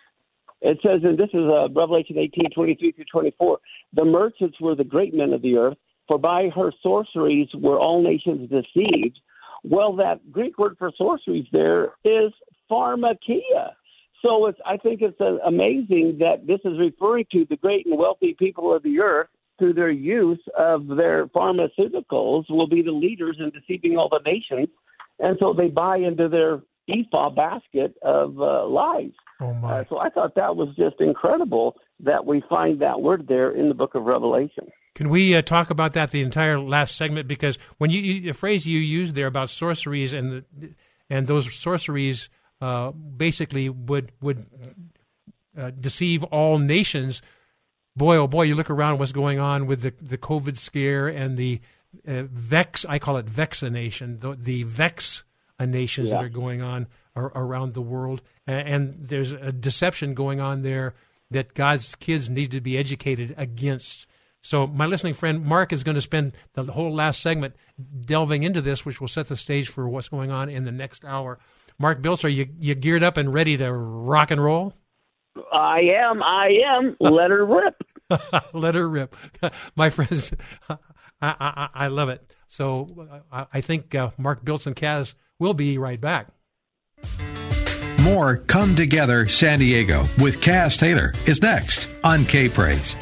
It says, and this is uh, Revelation 18, 23 through 24, the merchants were the great men of the earth, for by her sorceries were all nations deceived. Well, that Greek word for sorceries there is pharmakeia. So it's, I think it's uh, amazing that this is referring to the great and wealthy people of the earth through their use of their pharmaceuticals will be the leaders in deceiving all the nations. And so they buy into their ephah basket of uh, lies. Oh my. Uh, so I thought that was just incredible that we find that word there in the book of Revelation. Can we uh, talk about that the entire last segment? Because when you, you the phrase you used there about sorceries and the, and those sorceries uh, basically would would uh, deceive all nations. Boy, oh boy, you look around what's going on with the the COVID scare and the uh, vex. I call it vexination. The, the vex nations Yeah. that are going on ar- around the world, and, and there's a deception going on there that God's kids need to be educated against. So, my listening friend Mark is going to spend the whole last segment delving into this, which will set the stage for what's going on in the next hour. Mark Biltz, are you, you geared up and ready to rock and roll? I am, I am. Let her rip. Let her rip. My friends, I, I, I love it. So, I, I think uh, Mark Biltz and Kaz will be right back. More Come Together San Diego with Kaz Taylor is next on K Praise.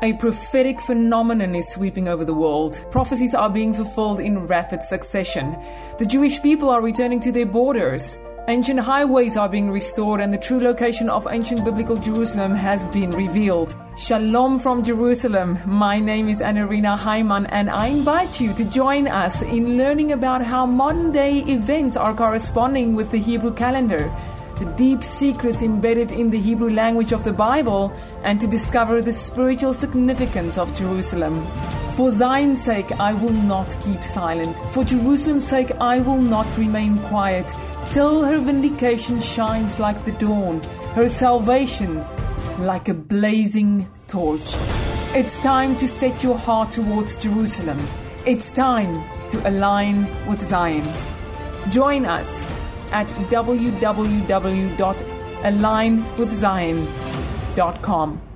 A prophetic phenomenon is sweeping over the world. Prophecies are being fulfilled in rapid succession. The Jewish people are returning to their borders. Ancient highways are being restored, and the true location of ancient biblical Jerusalem has been revealed. Shalom from Jerusalem. My name is Anarina Hyman, and I invite you to join us in learning about how modern day events are corresponding with the Hebrew calendar the deep secrets embedded in the Hebrew language of the Bible, and to discover the spiritual significance of Jerusalem. For Zion's sake, I will not keep silent. For Jerusalem's sake, I will not remain quiet, till her vindication shines like the dawn, her salvation like a blazing torch. It's time to set your heart towards Jerusalem. It's time to align with Zion. Join us at www.alignwithzion.com.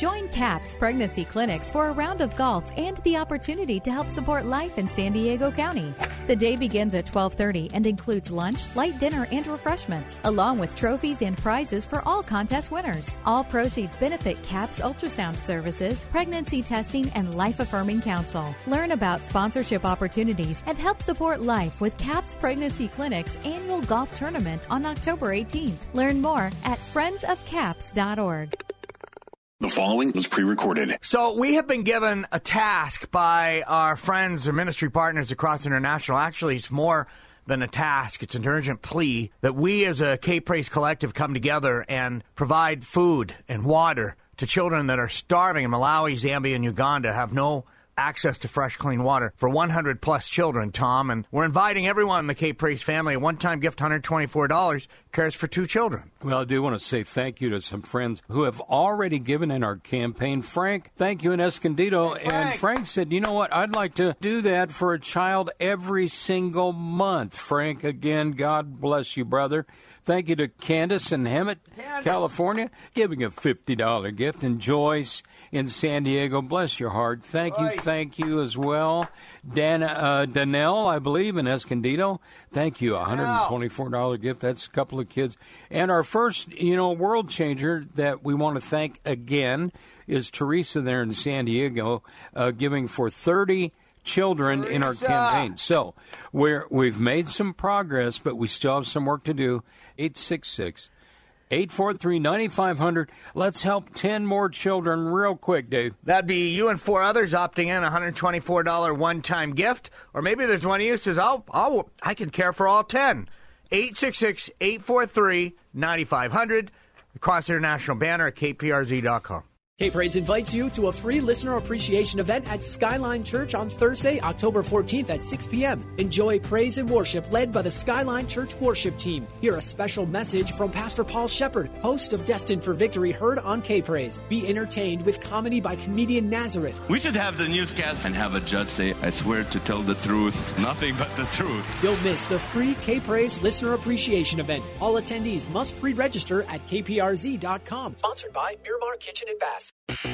Join CAPS Pregnancy Clinics for a round of golf and the opportunity to help support life in San Diego County. The day begins at 12:30 and includes lunch, light dinner, and refreshments, along with trophies and prizes for all contest winners. All proceeds benefit CAPS ultrasound services, pregnancy testing, and life-affirming counsel. Learn about sponsorship opportunities and help support life with CAPS Pregnancy Clinics annual golf tournament on October 18th. Learn more at friendsofcaps.org. The following was pre recorded. So we have been given a task by our friends and ministry partners across international. Actually, it's more than a task. It's an urgent plea that we as a K-Praise collective come together and provide food and water to children that are starving in Malawi, Zambia, and Uganda have no access to fresh, clean water for 100 plus children, Tom. And we're inviting everyone in the K Praise family. A one time gift, $124, cares for two children. Well, I do want to say thank you to some friends who have already given in our campaign. Frank, thank you in Escondido. And Frank said, you know what? I'd like to do that for a child every single month. Frank, again, God bless you, brother. Thank you to Candace in Hemet, California, giving a $50 gift. And Joyce in San Diego, bless your heart. Thank you, thank you as well. Dan, uh, Danelle, I believe, in Escondido. Thank you, $124 gift. That's a couple of kids. And our first, you know, world changer that we want to thank again is Teresa there in San Diego, uh, giving for 30 children in our campaign. So we're, we've made some progress, but we still have some work to do. 866 843 9500. Let's help 10 more children real quick, Dave. That'd be you and four others opting in a $124 one time gift. Or maybe there's one of you says, I'll, I'll, I can care for all 10. 866 843 9500. Cross International banner at kprz.com. K Praise invites you to a free listener appreciation event at Skyline Church on Thursday, October 14th at 6 p.m. Enjoy praise and worship led by the Skyline Church worship team. Hear a special message from Pastor Paul Sheppard, host of Destined for Victory, heard on K Praise. Be entertained with comedy by comedian Nazareth. We should have the newscast and have a judge say, I swear to tell the truth, nothing but the truth. Don't miss the free K Praise listener appreciation event. All attendees must pre register at kprz.com. Sponsored by Miramar Kitchen and Bath.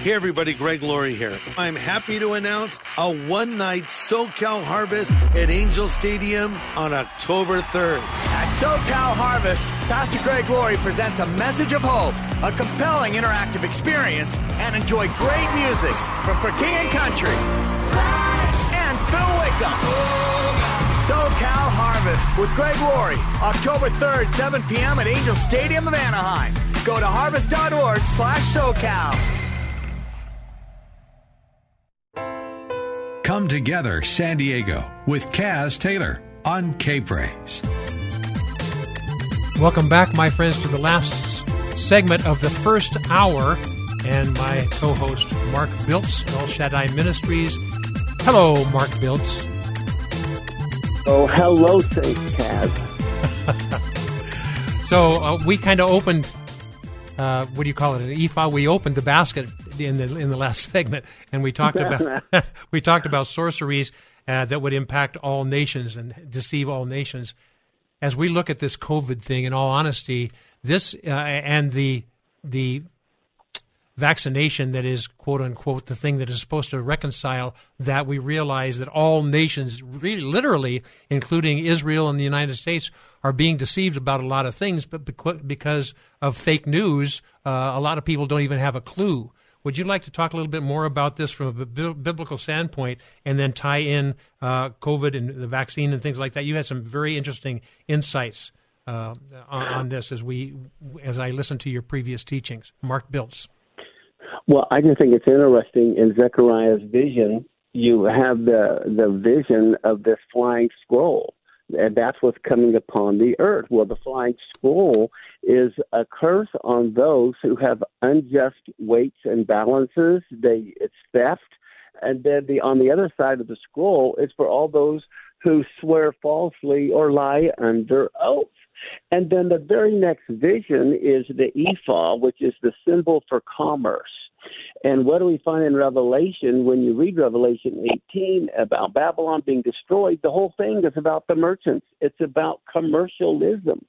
Hey everybody, Greg Laurie here. I'm happy to announce a one night SoCal Harvest at Angel Stadium on October 3rd. At SoCal Harvest, Pastor Greg Laurie presents a message of hope, a compelling interactive experience, and enjoy great music from For King and Country and Phil Wickham. SoCal Harvest with Greg Laurie, October 3rd, 7 p.m. at Angel Stadium of Anaheim. Go to harvest.org slash SoCal. Come together, San Diego, with Kaz Taylor on K Praise. Welcome back, my friends, to the last segment of the first hour. And my co host, Mark Biltz, El Shaddai Ministries. Hello, Mark Biltz. Oh, hello, St. Kaz. so uh, we kind of opened, uh, what do you call it, an ephah? We opened the basket in the in the last segment, and we talked about we talked about sorceries uh, that would impact all nations and deceive all nations. As we look at this COVID thing, in all honesty, this uh, and the the vaccination that is quote unquote the thing that is supposed to reconcile that we realize that all nations really literally including Israel and the United States are being deceived about a lot of things but because of fake news uh, a lot of people don't even have a clue would you like to talk a little bit more about this from a biblical standpoint and then tie in uh, COVID and the vaccine and things like that? You had some very interesting insights uh, on, on, this as we as I listened to your previous teachings. Mark Biltz. Well, I just think it's interesting in Zechariah's vision. You have the the vision of this flying scroll, and that's what's coming upon the earth. Well, the flying scroll is a curse on those who have unjust weights and balances. They it's theft, and then the on the other side of the scroll is for all those who swear falsely or lie under oath. And then the very next vision is the ephah, which is the symbol for commerce. And what do we find in Revelation when you read Revelation 18 about Babylon being destroyed? The whole thing is about the merchants. It's about commercialism.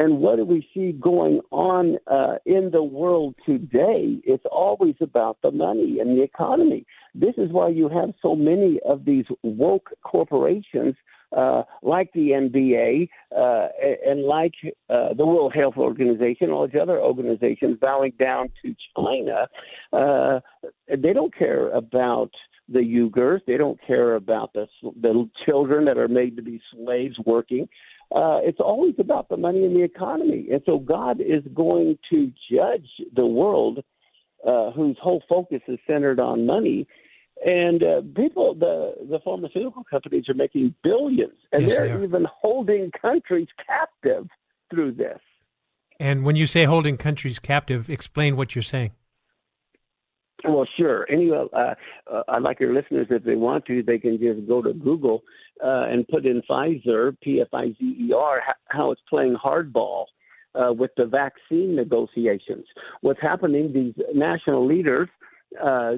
And what do we see going on uh, in the world today? It's always about the money and the economy. This is why you have so many of these woke corporations uh, like the NBA uh, and like uh, the World Health Organization, all these other organizations bowing down to China, uh, they don't care about the Uyghurs. They don't care about the the children that are made to be slaves working. Uh, it's always about the money and the economy, and so God is going to judge the world uh, whose whole focus is centered on money and uh, people, the the pharmaceutical companies are making billions, and yes, they're they even holding countries captive through this. And when you say holding countries captive, explain what you're saying. Well, sure. Anyway, uh, uh, I'd like your listeners, if they want to, they can just go to Google uh, and put in Pfizer, P F I Z E R, how it's playing hardball. Uh, with the vaccine negotiations, what's happening? These national leaders uh,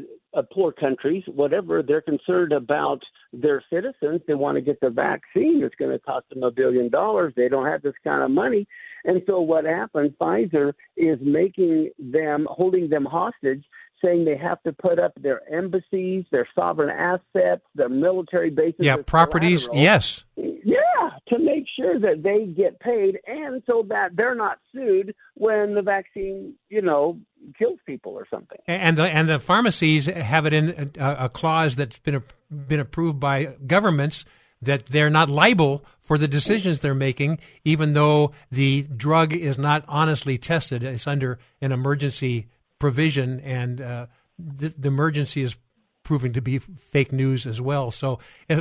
poor countries, whatever, they're concerned about their citizens. They want to get the vaccine. It's going to cost them a billion dollars. They don't have this kind of money. And so what happened, Pfizer is making them, holding them hostage, saying they have to put up their embassies, their sovereign assets, their military bases. Yeah, properties. Yes. Yeah, to make sure that they get paid and so that they're not sued when the vaccine, you know, kills people or something. And the and the pharmacies have it in a, a clause that's been been approved by governments that they're not liable for the decisions they're making, even though the drug is not honestly tested. It's under an emergency provision, and uh, the, the emergency is proving to be fake news as well. So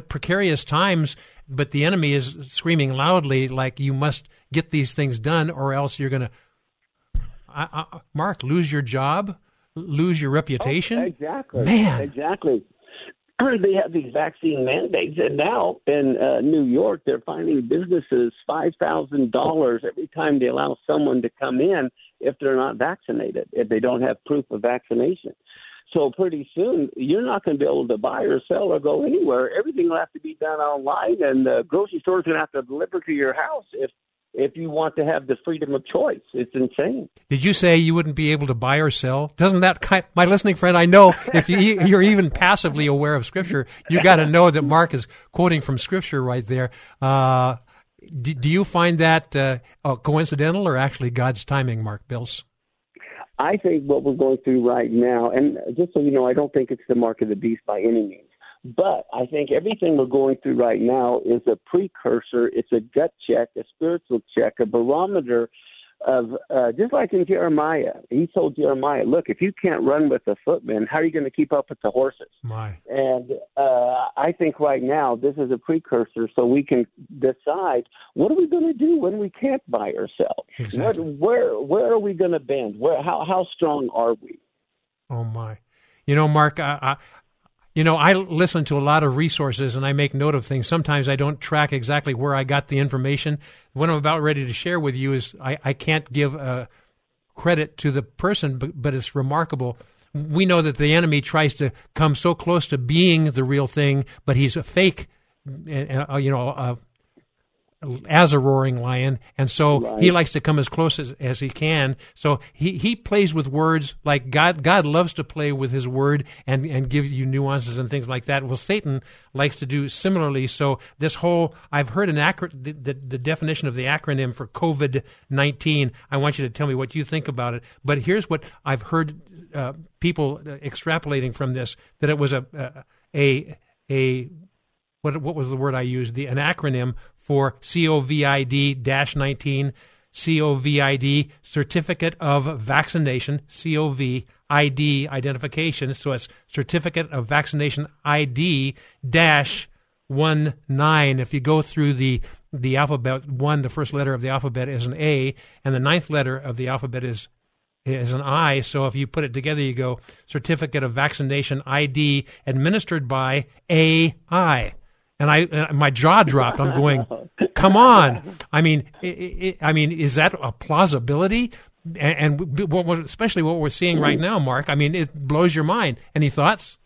precarious times, but the enemy is screaming loudly like you must get these things done or else you're going to, Mark, lose your job, lose your reputation. Oh, exactly. Man. Exactly. They have these vaccine mandates, and now in uh, New York, they're finding businesses five thousand dollars every time they allow someone to come in if they're not vaccinated, if they don't have proof of vaccination. So pretty soon, you're not going to be able to buy or sell or go anywhere. Everything will have to be done online, and the grocery store's going to have to deliver to your house if if you want to have the freedom of choice. It's insane. Did you say you wouldn't be able to buy or sell? Doesn't that kind, my listening friend? I know if you, you're even passively aware of Scripture, you got to know that Mark is quoting from Scripture right there. Uh, do, do, you find that uh, coincidental or actually God's timing, Mark Biltz? I think what we're going through right now, and just so you know, I don't think it's the mark of the beast by any means. But I think everything we're going through right now is a precursor. It's a gut check, a spiritual check, a barometer of uh, just like in Jeremiah, he told Jeremiah, "Look, if you can't run with the footmen, how are you going to keep up with the horses?" My. And uh, I think right now this is a precursor, so we can decide what are we going to do when we can't buy or sell. Exactly. What, where where are we going to bend? Where how how strong are we? Oh my! You know, Mark, I, you know, I listen to a lot of resources and I make note of things. Sometimes I don't track exactly where I got the information. What I'm about ready to share with you is I, I can't give uh, credit to the person, but, but it's remarkable. We know that the enemy tries to come so close to being the real thing, but he's a fake, uh, you know, uh, as a roaring lion, and so right. he likes to come as close as, as he can. So he, he plays with words like God. God loves to play with His word and and give you nuances and things like that. Well, Satan likes to do similarly. So this whole I've heard an acro- the, the, the definition of the acronym for COVID nineteen. I want you to tell me what you think about it. But here's what I've heard uh, people extrapolating from this that it was a a a what what was the word I used? The an acronym for COVID 19, COVID Certificate of Vaccination, COVID ID identification. So it's Certificate of Vaccination ID dash. If you go through the the alphabet, one the first letter of the alphabet is an A, and the ninth letter of the alphabet is is an I. So if you put it together, you go Certificate of Vaccination ID administered by AI and I my jaw dropped. I'm going, come on. I mean, it, it, I mean, is that a plausibility? And, and what, especially what we're seeing right now, Mark. I mean, it blows your mind. Any thoughts?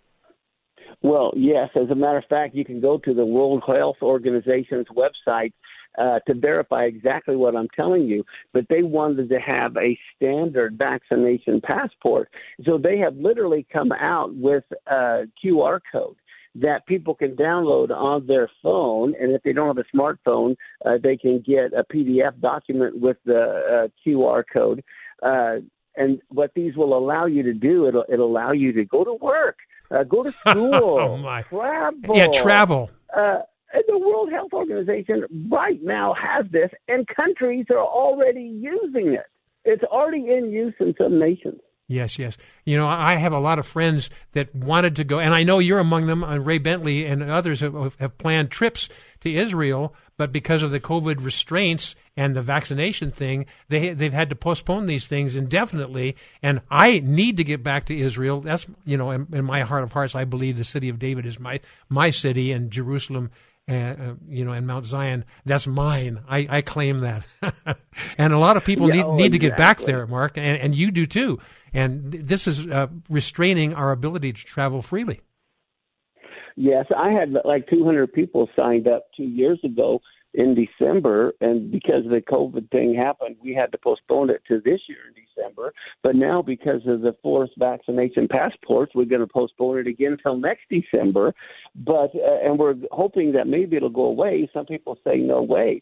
Well, yes. As a matter of fact, you can go to the World Health Organization's website uh, to verify exactly what I'm telling you. But they wanted to have a standard vaccination passport. So they have literally come out with a QR code that people can download on their phone. And if they don't have a smartphone, uh, they can get a PDF document with the uh, QR code. Uh, and what these will allow you to do, it'll, it'll allow you to go to work, uh, go to school, oh my. travel. Yeah, travel. Uh, and the World Health Organization right now has this, and countries are already using it. It's already in use in some nations. Yes, yes. You know, I have a lot of friends that wanted to go, and I know you're among them. Uh, Ray Bentley and others have, have, planned trips to Israel, but because of the COVID restraints and the vaccination thing, they they've had to postpone these things indefinitely. And I need to get back to Israel. That's you know, in, in my heart of hearts, I believe the city of David is my my city, and Jerusalem and uh, you know, and Mount Zion, that's mine. I, I claim that. and a lot of people yeah, need oh, need exactly. to get back there, Mark, and, and you do too. And this is uh, restraining our ability to travel freely. Yes, I had like 200 people signed up two years ago in December, and because the COVID thing happened, we had to postpone it to this year in December. But now, because of the forced vaccination passports, we're going to postpone it again until next December. But uh, and we're hoping that maybe it'll go away. Some people say no way.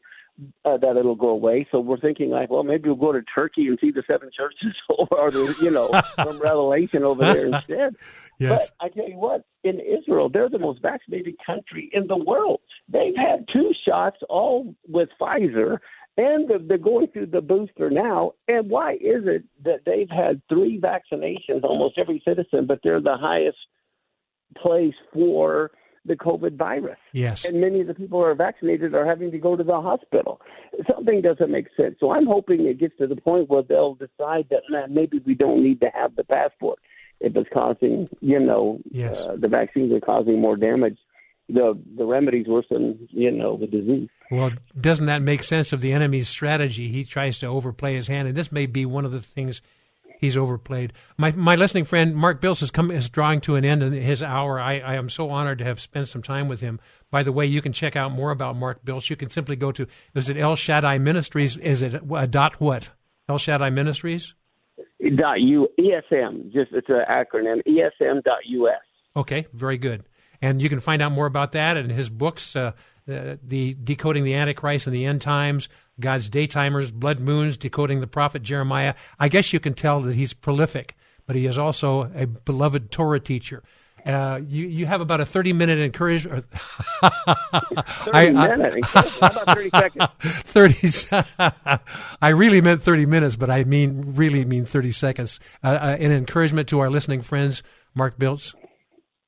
Uh, that it'll go away. So we're thinking like, well, maybe we'll go to Turkey and see the seven churches, or the, you know, from Revelation over there instead. Yes. But I tell you what, in Israel, they're the most vaccinated country in the world. They've had two shots, all with Pfizer, and they're- they're going through the booster now. And why is it that they've had three vaccinations, almost every citizen, but they're the highest place for the COVID virus? Yes. And many of the people who are vaccinated are having to go to the hospital. Something doesn't make sense. So I'm hoping it gets to the point where they'll decide that man, maybe we don't need to have the passport if it's causing, you know, Yes. uh, the vaccines are causing more damage. The the remedies worsen, you know, the disease. Well, doesn't that make sense of the enemy's strategy? He tries to overplay his hand, and this may be one of the things he's overplayed. My my listening friend Mark Biltz is coming is drawing to an end in his hour. I, I am so honored to have spent some time with him. By the way, you can check out more about Mark Biltz. You can simply go to is it El Shaddai Ministries? Is it a dot what? El Shaddai Ministries? Dot U ESM, just it's an acronym. E ESM.us. Okay, very good. And you can find out more about that and his books, uh, the, the Decoding the Antichrist and the End Times, God's Daytimers, Blood Moons, Decoding the Prophet Jeremiah. I guess you can tell that he's prolific, but he is also a beloved Torah teacher. Uh, you you have about a thirty minute encouragement. 30 minutes. How about 30 seconds? 30 I really meant 30 minutes, but I mean really mean 30 seconds. Uh, uh, an encouragement to our listening friends, Mark Biltz.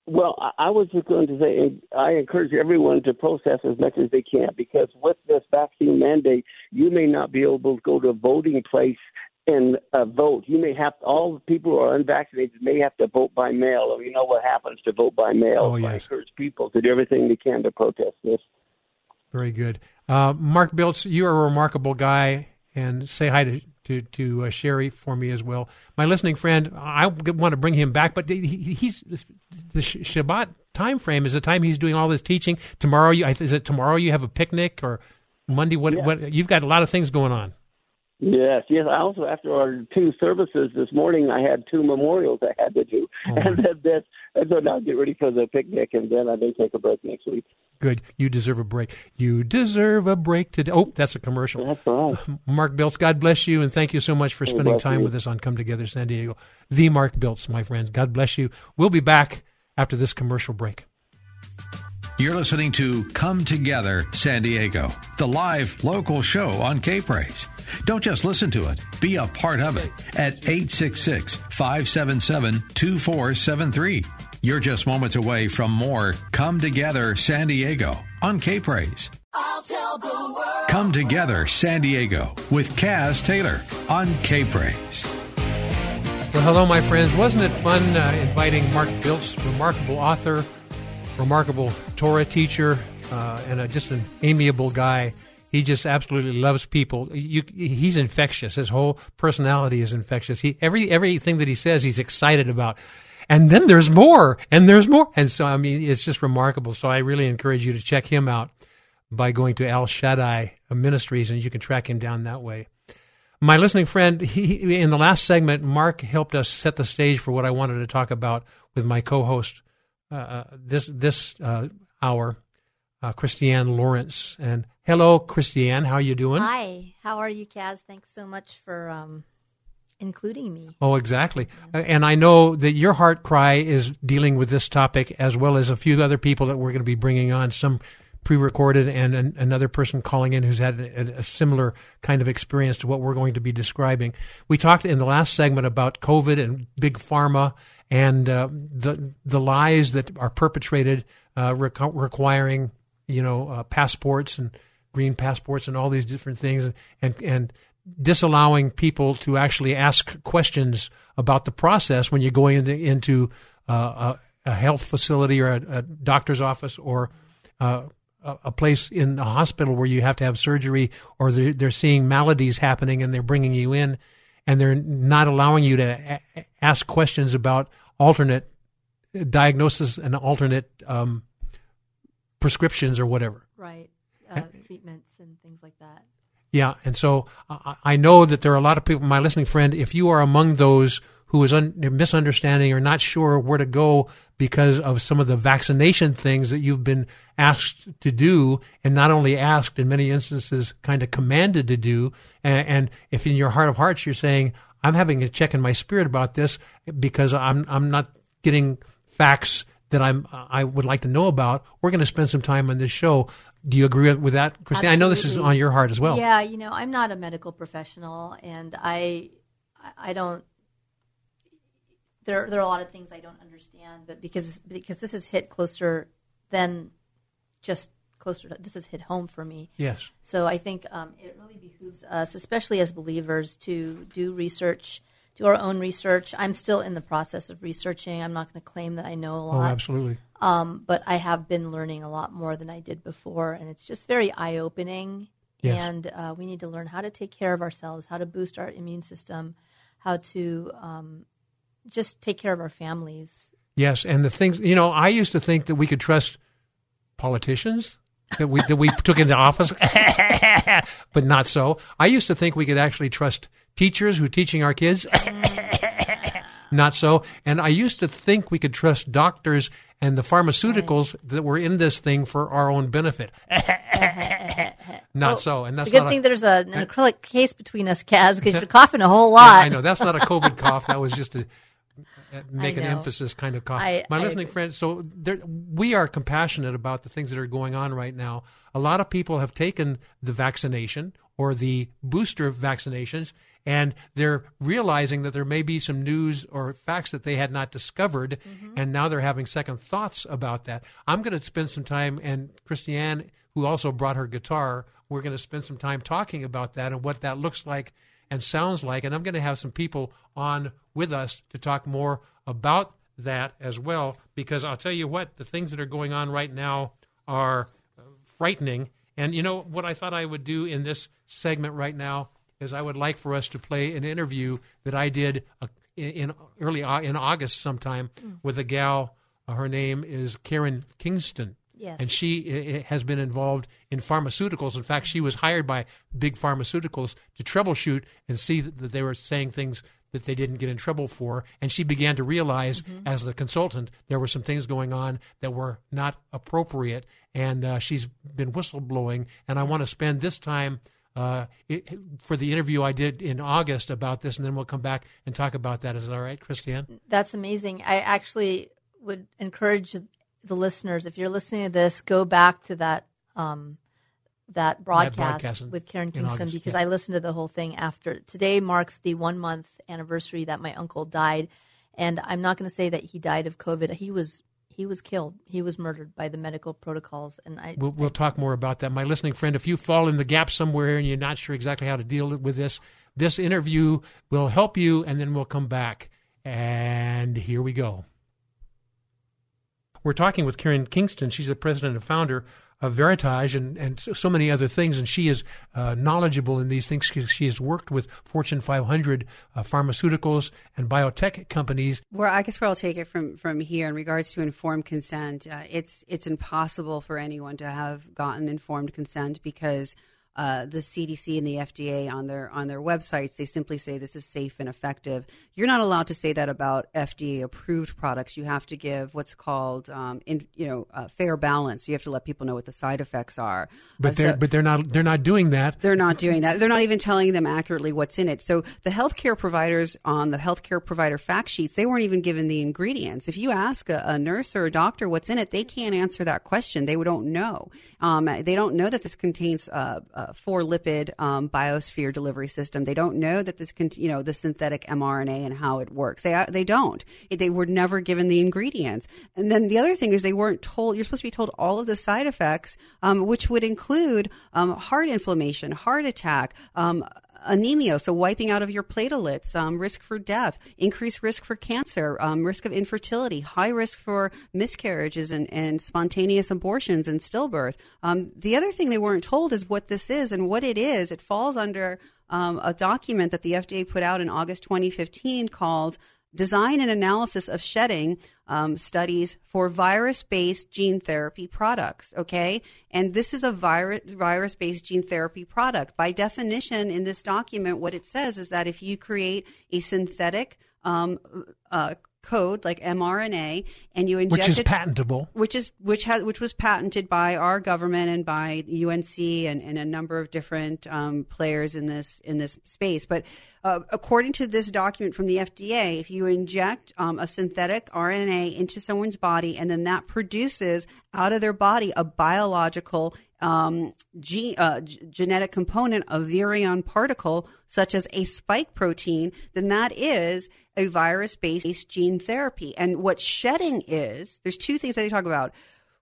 Well, I- I was just going to say, I encourage everyone to protest as much as they can because with this vaccine mandate, you may not be able to go to a voting place and uh, vote. You may have all the people who are unvaccinated may have to vote by mail, or you know what happens to vote by mail. Oh, I yes. encourage people to do everything they can to protest this. Very good. Uh, Mark Biltz, you are a remarkable guy, and say hi to to, to uh, Sherry for me as well. My listening friend, I want to bring him back, but he, he's the Shabbat time frame is the time he's doing all this teaching. Tomorrow, you, is it tomorrow? You have a picnic or Monday? What? What? You've got a lot of things going on. Yes, yes. I also, after our two services this morning, I had two memorials I had to do, Oh, and then that, and so now get ready for the picnic, and then I may take a break next week. Good. You deserve a break. You deserve a break today. Oh, that's a commercial. That's right. Mark Biltz, God bless you, and thank you so much for spending time you. with us on Come Together San Diego. The Mark Biltz, my friend. God bless you. We'll be back after this commercial break. You're listening to Come Together San Diego, the live local show on K Praise. Don't just listen to it, be a part of it at 866 577 2473. You're just moments away from more Come Together San Diego on K Praise. Come Together San Diego with Kaz Taylor on K Praise. Well, hello, my friends. Wasn't it fun uh, inviting Mark Biltz, remarkable author, remarkable Torah teacher, uh, and a, just an amiable guy? He just absolutely loves people. You, he's infectious. His whole personality is infectious. He every everything that he says, he's excited about. And then there's more, and there's more, and so I mean, it's just remarkable. So I really encourage you to check him out by going to El Shaddai Ministries, and you can track him down that way. My listening friend, he, in the last segment, Mark helped us set the stage for what I wanted to talk about with my co-host uh, uh, this this uh, hour, uh, Christiane Lawrence. And hello, Christiane, how you doing? Hi, how are you, Kaz? Thanks so much for um, including me. Oh, exactly. Uh, And I know that your heart cry is dealing with this topic as well as a few other people that we're going to be bringing on, some pre-recorded and an, another person calling in who's had a, a similar kind of experience to what we're going to be describing. We talked in the last segment about COVID and big pharma and uh, the the lies that are perpetrated uh, requ- requiring you know uh, passports and green passports and all these different things and and, and disallowing people to actually ask questions about the process when you go into into uh, a, a health facility or a, a doctor's office or uh, a place in a hospital where you have to have surgery or they're, they're seeing maladies happening and they're bringing you in and they're not allowing you to a- ask questions about alternate diagnosis and alternate um, prescriptions or whatever. Right. Uh, treatments and things like that. Yeah, and so I I know that there are a lot of people. My listening friend, if you are among those who is un- misunderstanding or not sure where to go because of some of the vaccination things that you've been asked to do, and not only asked in many instances, kind of commanded to do, and, and if in your heart of hearts you're saying, "I'm having a check in my spirit about this because I'm I'm not getting facts that I'm I would like to know about, we're going to spend some time on this show. Do you agree with that, Christine? I know this is on your heart as well. Yeah, you know, I'm not a medical professional, and I, I don't. There, there are a lot of things I don't understand, but because because this has hit closer than just closer. To, this has hit home for me. Yes. So I think um, it really behooves us, especially as believers, to do research, do our own research. I'm still in the process of researching. I'm not going to claim that I know a lot. Oh, absolutely. Um, but I have been learning a lot more than I did before, and it's just very eye opening. Yes. And uh, we need to learn how to take care of ourselves, how to boost our immune system, how to um, just take care of our families. Yes, and the things you know, I used to think that we could trust politicians that we that we took into office, but not so. I used to think we could actually trust teachers who are teaching our kids. Not so. And I used to think we could trust doctors and the pharmaceuticals that were in this thing for our own benefit. Not so. And that's a good thing there's a, an acrylic case between us, Kaz, because you're coughing a whole lot. Yeah, I know. That's not a COVID cough. That was just a, a make an emphasis kind of. I- My I listening agree. friends, so there, we are compassionate about the things that are going on right now. A lot of people have taken the vaccination or the booster vaccinations, and they're realizing that there may be some news or facts that they had not discovered, Mm-hmm. and now they're having second thoughts about that. I'm going to spend some time, and Christiane, who also brought her guitar, we're going to spend some time talking about that and what that looks like and sounds like. And I'm going to have some people on with us to talk more about that as well, because I'll tell you what, the things that are going on right now are uh, frightening. And you know what I thought I would do in this segment right now is I would like for us to play an interview that I did uh, in, early in August sometime Mm. with a gal. Uh, her name is Karen Kingston. Yes. And she has been involved in pharmaceuticals. In fact, she was hired by big pharmaceuticals to troubleshoot and see that they were saying things that they didn't get in trouble for. And she began to realize, as the consultant, there were some things going on that were not appropriate. And uh, she's been whistleblowing. And I want to spend this time uh, it, for the interview I did in August about this, and then we'll come back and talk about that. Is that all right, Christiane? That's amazing. I actually would encourage the listeners, if you're listening to this, go back to that um, that broadcast broadcast in- with Karen Kingston August, because yeah. I listened to the whole thing after. Today marks the one month anniversary that my uncle died, and I'm not going to say that he died of COVID. He was he was killed. He was murdered by the medical protocols, and I We'll, we'll talk more about that. My listening friend, if you fall in the gap somewhere and you're not sure exactly how to deal with this, this interview will help you, and then we'll come back. And here we go. We're talking with Karen Kingston. She's the president and founder of Veritage and, and so, many other things, and she is uh, knowledgeable in these things. She, she has worked with Fortune 500 uh, pharmaceuticals and biotech companies. Where I guess where I'll take it from from here in regards to informed consent, uh, it's it's impossible for anyone to have gotten informed consent because uh, the CDC and the FDA on their on their websites they simply say this is safe and effective. You're not allowed to say that about FDA approved products. You have to give what's called um, in, you know uh, fair balance. You have to let people know what the side effects are. But Uh, they're so- but they're not they're not doing that. they're not doing that. They're not even telling them accurately what's in it. So the healthcare providers on the healthcare provider fact sheets, they weren't even given the ingredients. If you ask a, a nurse or a doctor what's in it, they can't answer that question. They don't know. Um, they don't know that this contains four lipid um, biosphere delivery system. They don't know that this, con- you know, the synthetic mRNA and how it works. They uh, they don't. They were never given the ingredients. And then the other thing is they weren't told. You're supposed to be told all of the side effects, um, which would include um, heart inflammation, heart attack. Anemia, so wiping out of your platelets, um, risk for death, increased risk for cancer, um, risk of infertility, high risk for miscarriages and, and spontaneous abortions and stillbirth. Um, the other thing they weren't told is what this is and what it is. It falls under um, a document that the FDA put out in August 2015 called Design and Analysis of Shedding um, Studies for Virus Based Gene Therapy Products. Okay. And this is a virus virus based gene therapy product. By definition, in this document, what it says is that if you create a synthetic um, uh, code like mRNA, and you inject which is it, patentable. which is which has which was patented by our government and by UNC and, and a number of different um, players in this in this space. But uh, according to this document from the FDA, if you inject um, a synthetic RNA into someone's body and then that produces out of their body a biological um, ge- uh, g- genetic component, of virion particle, such as a spike protein, then that is a virus based gene therapy. And what shedding is, there's two things that they talk about.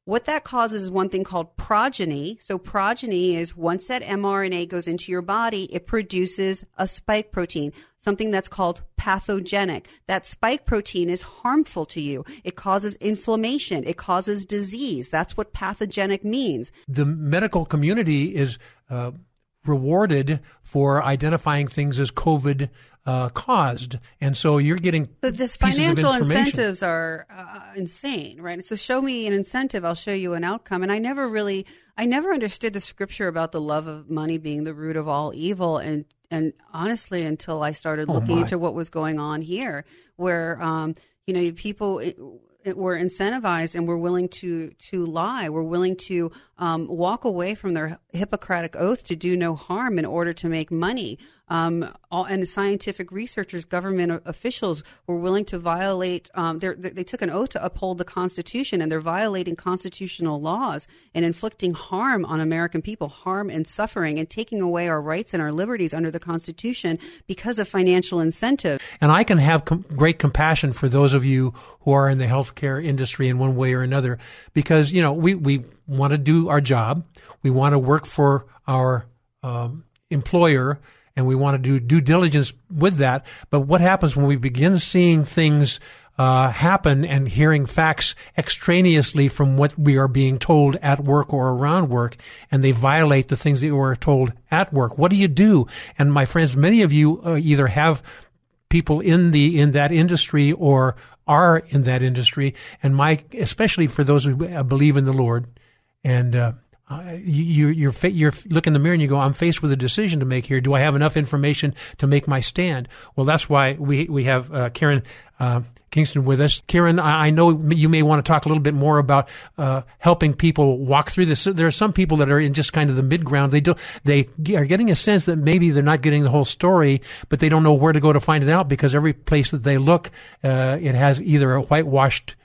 What that causes is one thing called progeny. So, progeny is once that mRNA goes into your body, it produces a spike protein, something that's called pathogenic. That spike protein is harmful to you. It causes inflammation, it causes disease. That's what pathogenic means. The medical community is uh, rewarded for identifying things as COVID uh, caused, and so you're getting But this financial incentives are uh, insane, right? So show me an incentive, I'll show you an outcome. And I never really, I never understood the scripture about the love of money being the root of all evil, and and honestly, until I started Oh, looking my. into what was going on here, where um, you know people. It, it were incentivized and were willing to to lie. Were willing to um, walk away from their Hippocratic oath to do no harm in order to make money. Um, all, and scientific researchers, government officials were willing to violate. Um, they took an oath to uphold the Constitution, and they're violating constitutional laws and inflicting harm on American people, harm and suffering, and taking away our rights and our liberties under the Constitution because of financial incentive. And I can have com- great compassion for those of you who are in the healthcare industry in one way or another, because you know we we want to do our job, we want to work for our um, employer, and we want to do due diligence with that. But what happens when we begin seeing things? Uh, happen and hearing facts extraneously from what we are being told at work or around work, and they violate the things that you were told at work. What do you do? And my friends, many of you uh, either have people in the in that industry or are in that industry and my especially for those who uh, believe in the lord and uh, uh, you, you're fa- you're look in the mirror and you go, I'm faced with a decision to make here. Do I have enough information to make my stand? Well, that's why we we have uh, Karen uh, Kingston with us. Karen, I, I know you may want to talk a little bit more about uh, helping people walk through this. There are some people that are in just kind of the mid ground. They do they are getting a sense that maybe they're not getting the whole story, but they don't know where to go to find it out because every place that they look, uh, it has either a whitewashed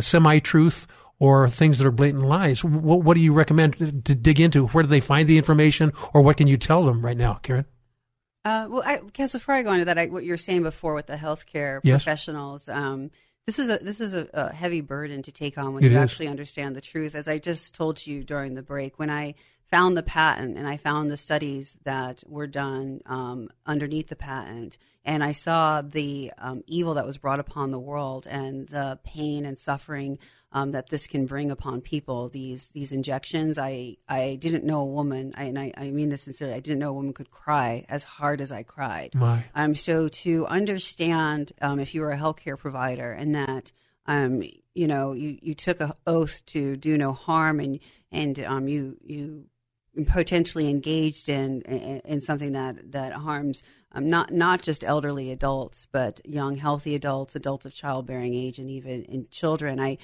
semi truth or things that are blatant lies. What, what do you recommend to dig into? Where do they find the information, or what can you tell them right now, Karen? Uh, well, I guess before I go into that, I, what you were saying before with the healthcare Yes. professionals, um, this is a this is a, a heavy burden to take on when It you is. actually understand the truth. As I just told you during the break, when I found the patent and I found the studies that were done um, underneath the patent, and I saw the um, evil that was brought upon the world and the pain and suffering um, that this can bring upon people. These these injections, I I didn't know a woman, I, and I, I mean this sincerely. I didn't know a woman could cry as hard as I cried. My. Um, so to understand um, if you were a healthcare provider and that um, you know you, you took an oath to do no harm and and um, you you potentially engaged in in, in something that that harms um, not not just elderly adults but young healthy adults, adults of childbearing age, and even in children. I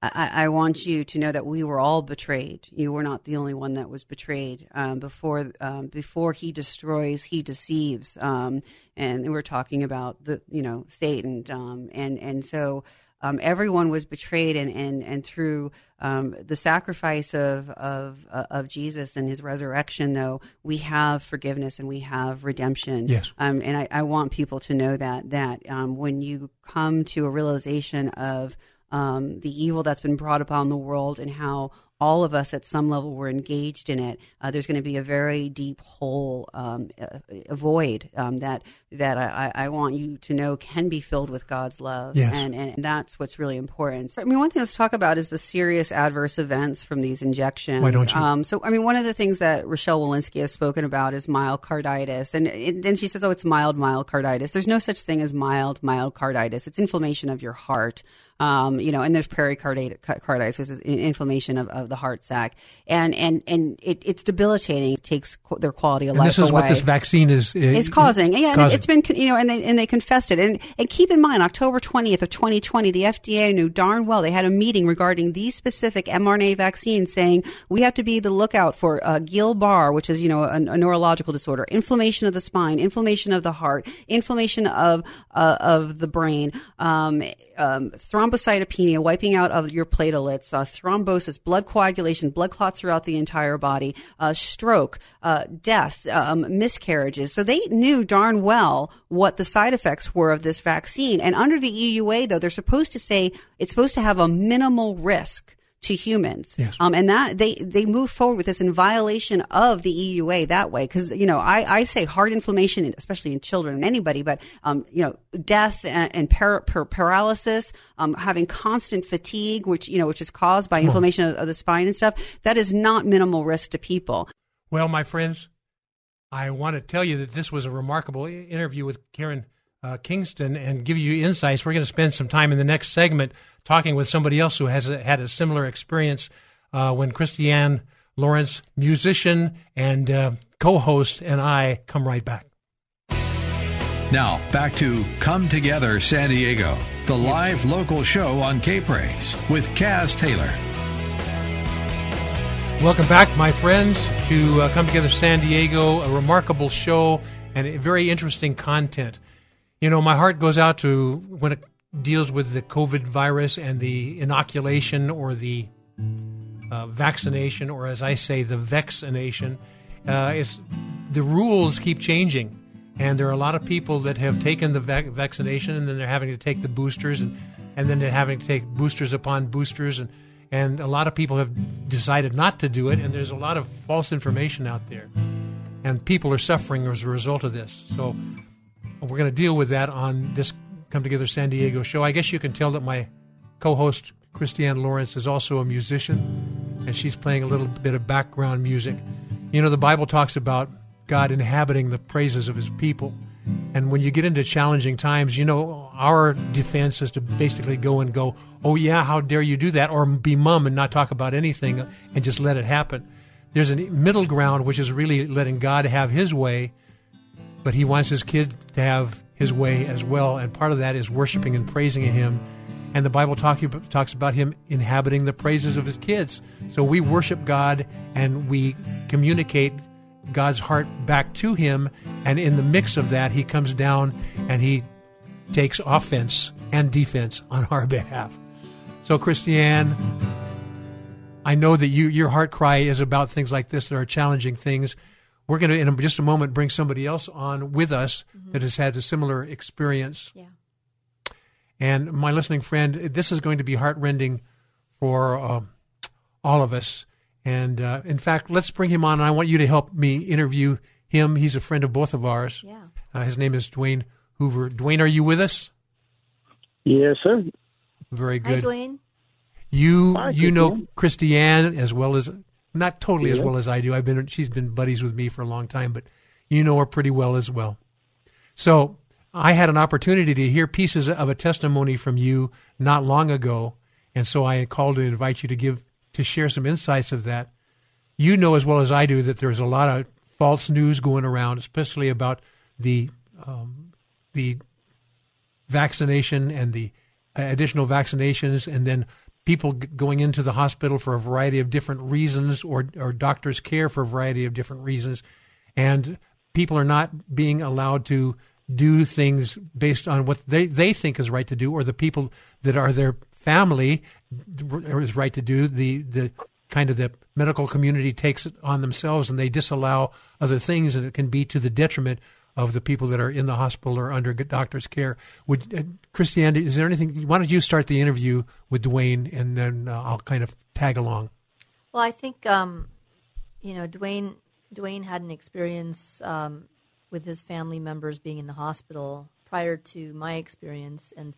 I, I want you to know that we were all betrayed. You were not the only one that was betrayed. Um, before um, before he destroys, he deceives. Um, and we're talking about the you know Satan. Um, and and so um, everyone was betrayed, and and and through um, the sacrifice of of uh, of Jesus and His resurrection, though we have forgiveness and we have redemption. Yes. Um, and I, I want people to know that that um, when you come to a realization of um, the evil that's been brought upon the world and how all of us at some level were engaged in it, uh, there's going to be a very deep hole, um, a, a void um, that that I, I want you to know can be filled with God's love, Yes. and, and that's what's really important. So, I mean, one thing let's talk about is the serious adverse events from these injections. Why don't you? Um, so, I mean, one of the things that Rochelle Walensky has spoken about is myocarditis, and and then she says, "Oh, it's mild myocarditis." There's no such thing as mild myocarditis. It's inflammation of your heart. Um, you know, and there's pericarditis, which is in- inflammation of, of the heart sac, and and and it, it's debilitating. It takes qu- their quality of And life this is away. what this vaccine is uh, is causing. And yeah, causing. It's been you know, and they and they confessed it. And and keep in mind, October twentieth of twenty twenty, the FDA knew darn well they had a meeting regarding these specific mRNA vaccines, saying we have to be the lookout for uh, Guillain-Barré, which is you know a, a neurological disorder, inflammation of the spine, inflammation of the heart, inflammation of uh, of the brain, um, um, thrombocytopenia, wiping out of your platelets, uh, thrombosis, blood coagulation, blood clots throughout the entire body, uh, stroke, uh, death, um, miscarriages. So they knew darn well what the side effects were of this vaccine. And under the EUA, though, they're supposed to say it's supposed to have a minimal risk to humans. Yes. Um, and that they, they move forward with this in violation of the EUA that way. Cause, you know, I, I say heart inflammation, especially in children and anybody, but, um, you know, death and, and par- par- paralysis, um, having constant fatigue, which, you know, which is caused by inflammation of, of the spine and stuff. That is not minimal risk to people. Well, my friends, I want to tell you that this was a remarkable interview with Karen uh, Kingston and give you insights. We're going to spend some time in the next segment talking with somebody else who has a, had a similar experience uh, when Christiane Lawrence, musician and uh, co host, and I come right back. Now, back to Come Together San Diego, the live local show on K Praise with Kaz Taylor. Welcome back, my friends, to uh, Come Together San Diego, a remarkable show and a very interesting content. You know, my heart goes out to when it deals with the COVID virus and the inoculation or the uh, vaccination, or as I say, the vaccination. Uh, it's the rules keep changing, and there are a lot of people that have taken the vac- vaccination, and then they're having to take the boosters, and and then they're having to take boosters upon boosters, and and a lot of people have decided not to do it, and there's a lot of false information out there, and people are suffering as a result of this. So we're going to deal with that on this Come Together San Diego show. I guess you can tell that my co-host Christiane Lawrence is also a musician, and she's playing a little bit of background music. You know, the Bible talks about God inhabiting the praises of His people, and when you get into challenging times, you know our defense is to basically go and go, "Oh yeah, how dare you do that?" or be mum and not talk about anything and just let it happen. There's a middle ground, which is really letting God have His way, but He wants His kid to have His way as well, and part of that is worshiping and praising Him. And the Bible talk, talks about Him inhabiting the praises of His kids. So we worship God and we communicate God's heart back to Him, and in the mix of that, He comes down and He takes offense and defense on our behalf. So, Christiane, I know that you your heart cry is about things like this that are challenging things. We're going to, in just a moment, bring somebody else on with us that has had a similar experience. Yeah. And my listening friend, this is going to be heartrending for uh, all of us. And uh, in fact, let's bring him on. And I want you to help me interview him. He's a friend of both of ours. Yeah. Uh, his name is Dwayne Hoover. Dwayne, are you with us? Yes, sir. Very good. Hi. Dwayne. You Hi, you know Christiane. Christiane as well as not totally as well as I do. I've been she's been buddies with me for a long time, but you know her pretty well as well. So I had an opportunity to hear pieces of a testimony from you not long ago, and so I called to invite you to give to share some insights of that. You know as well as I do that there's a lot of false news going around, especially about the um, the vaccination and the additional vaccinations, and then people g- going into the hospital for a variety of different reasons, or or doctors' care for a variety of different reasons, and people are not being allowed to do things based on what they, they think is right to do, or the people that are their family is right to do. The the kind of the medical community takes it on themselves, and they disallow other things, and it can be to the detriment of the people that are in the hospital or under doctor's care. Would uh, Christianity? Is there anything? Why don't you start the interview with Dwayne, and then uh, I'll kind of tag along. Well, I think um, you know Dwayne. Dwayne had an experience um, with his family members being in the hospital prior to my experience, and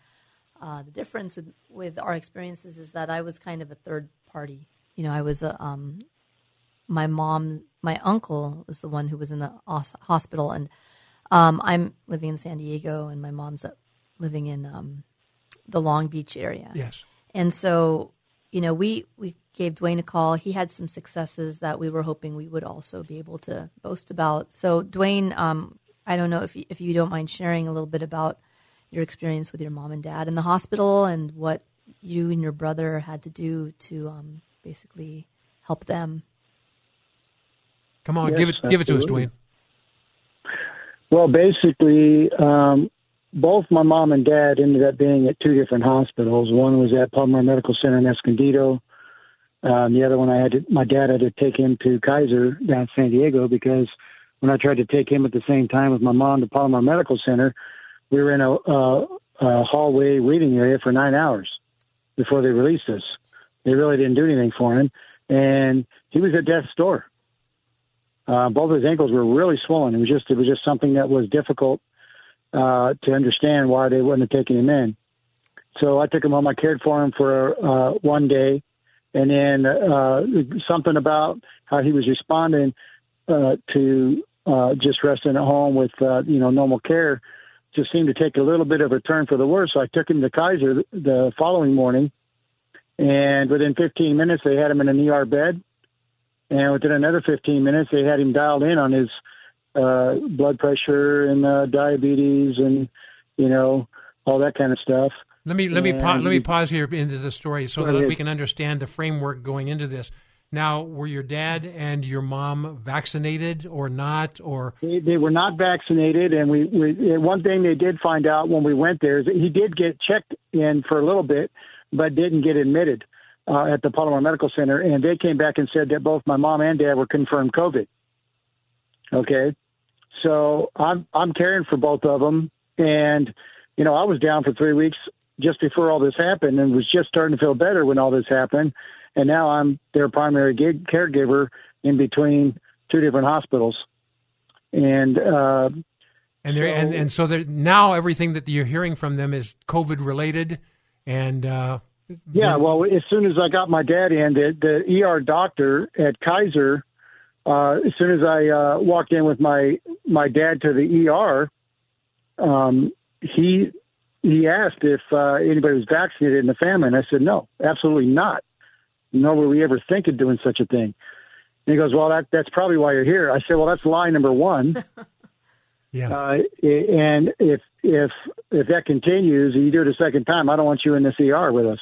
uh, the difference with with our experiences is that I was kind of a third party. You know, I was a um, my mom, my uncle was the one who was in the hospital, and um, I'm living in San Diego, and my mom's uh, living in um, the Long Beach area. Yes. And so, you know, we we gave Dwayne a call. He had some successes that we were hoping we would also be able to boast about. So, Dwayne, um, I don't know if you, if you don't mind sharing a little bit about your experience with your mom and dad in the hospital and what you and your brother had to do to um, basically help them. Come on, Yes, give it give it to us. Dwayne. Well, basically, um, both my mom and dad ended up being at two different hospitals. One was at Palomar Medical Center in Escondido. Um, the other one, I had to, my dad had to take him to Kaiser down in San Diego because when I tried to take him at the same time with my mom to Palomar Medical Center, we were in a, a, a hallway waiting area for nine hours before they released us. They really didn't do anything for him, and he was at death's door. Uh, both of his ankles were really swollen. It was just it was just something that was difficult uh, to understand why they wouldn't have taken him in. So I took him home. I cared for him for uh, one day, and then uh, something about how he was responding uh, to uh, just resting at home with uh, you know normal care just seemed to take a little bit of a turn for the worse. So I took him to Kaiser the following morning, and within 15 minutes they had him in an ER bed, and within another 15 minutes they had him dialed in on his uh, blood pressure and uh, diabetes and you know all that kind of stuff. Let me let me pa- let me pause here into the story so that we can understand the framework going into this. Now, were your dad and your mom vaccinated or not? Or They, they were not vaccinated, and we, we and one thing they did find out when we went there is that he did get checked in for a little bit, but didn't get admitted uh, at the Palomar Medical Center, and they came back and said that both my mom and dad were confirmed COVID. Okay, so I'm I'm caring for both of them, and you know I was down for three weeks just before all this happened, and was just starting to feel better when all this happened, and now I'm their primary gig, caregiver in between two different hospitals, and uh, and there and and so now everything that you're hearing from them is COVID related, and uh, Yeah, well, as soon as I got my dad in, the, the ER doctor at Kaiser, uh, as soon as I uh, walked in with my my dad to the ER, um, he he asked if uh, anybody was vaccinated in the family, and I said no, absolutely not. Nor would we ever think of doing such a thing. And he goes, "Well, that that's probably why you're here." I said, "Well, that's lie number one." Yeah. Uh, and if if if that continues, and you do it a second time, I don't want you in this ER with us.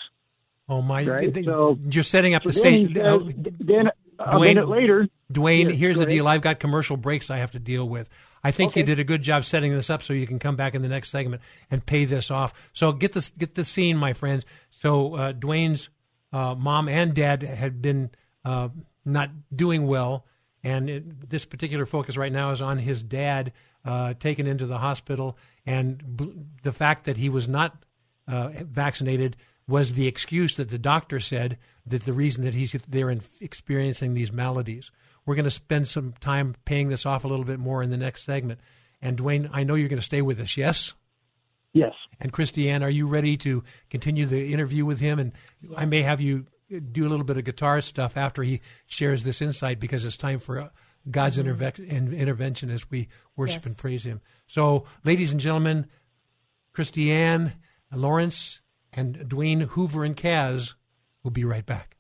Oh my, Right, th- so- you're setting up the So then station. says- then a Dwayne- minute later, Dwayne, Yeah, here's the deal. I've got commercial breaks I have to deal with. I think you did a good job setting this up so you can come back in the next segment and pay this off. So get this, get the scene, my friends. So uh, Dwayne's uh, mom and dad had been uh, not doing well, and it, this particular focus right now is on his dad uh, taken into the hospital, and b- the fact that he was not uh, vaccinated was the excuse that the doctor said that the reason that he's there and experiencing these maladies. We're going to spend some time paying this off a little bit more in the next segment. And Dwayne, I know you're going to stay with us, yes? Yes. And Christiane, are you ready to continue the interview with him? And I may have you do a little bit of guitar stuff after he shares this insight because it's time for uh, God's interve- intervention as we worship and praise Him. So, ladies and gentlemen, Christiane, Lawrence, and Dwayne Hoover and Kaz will be right back.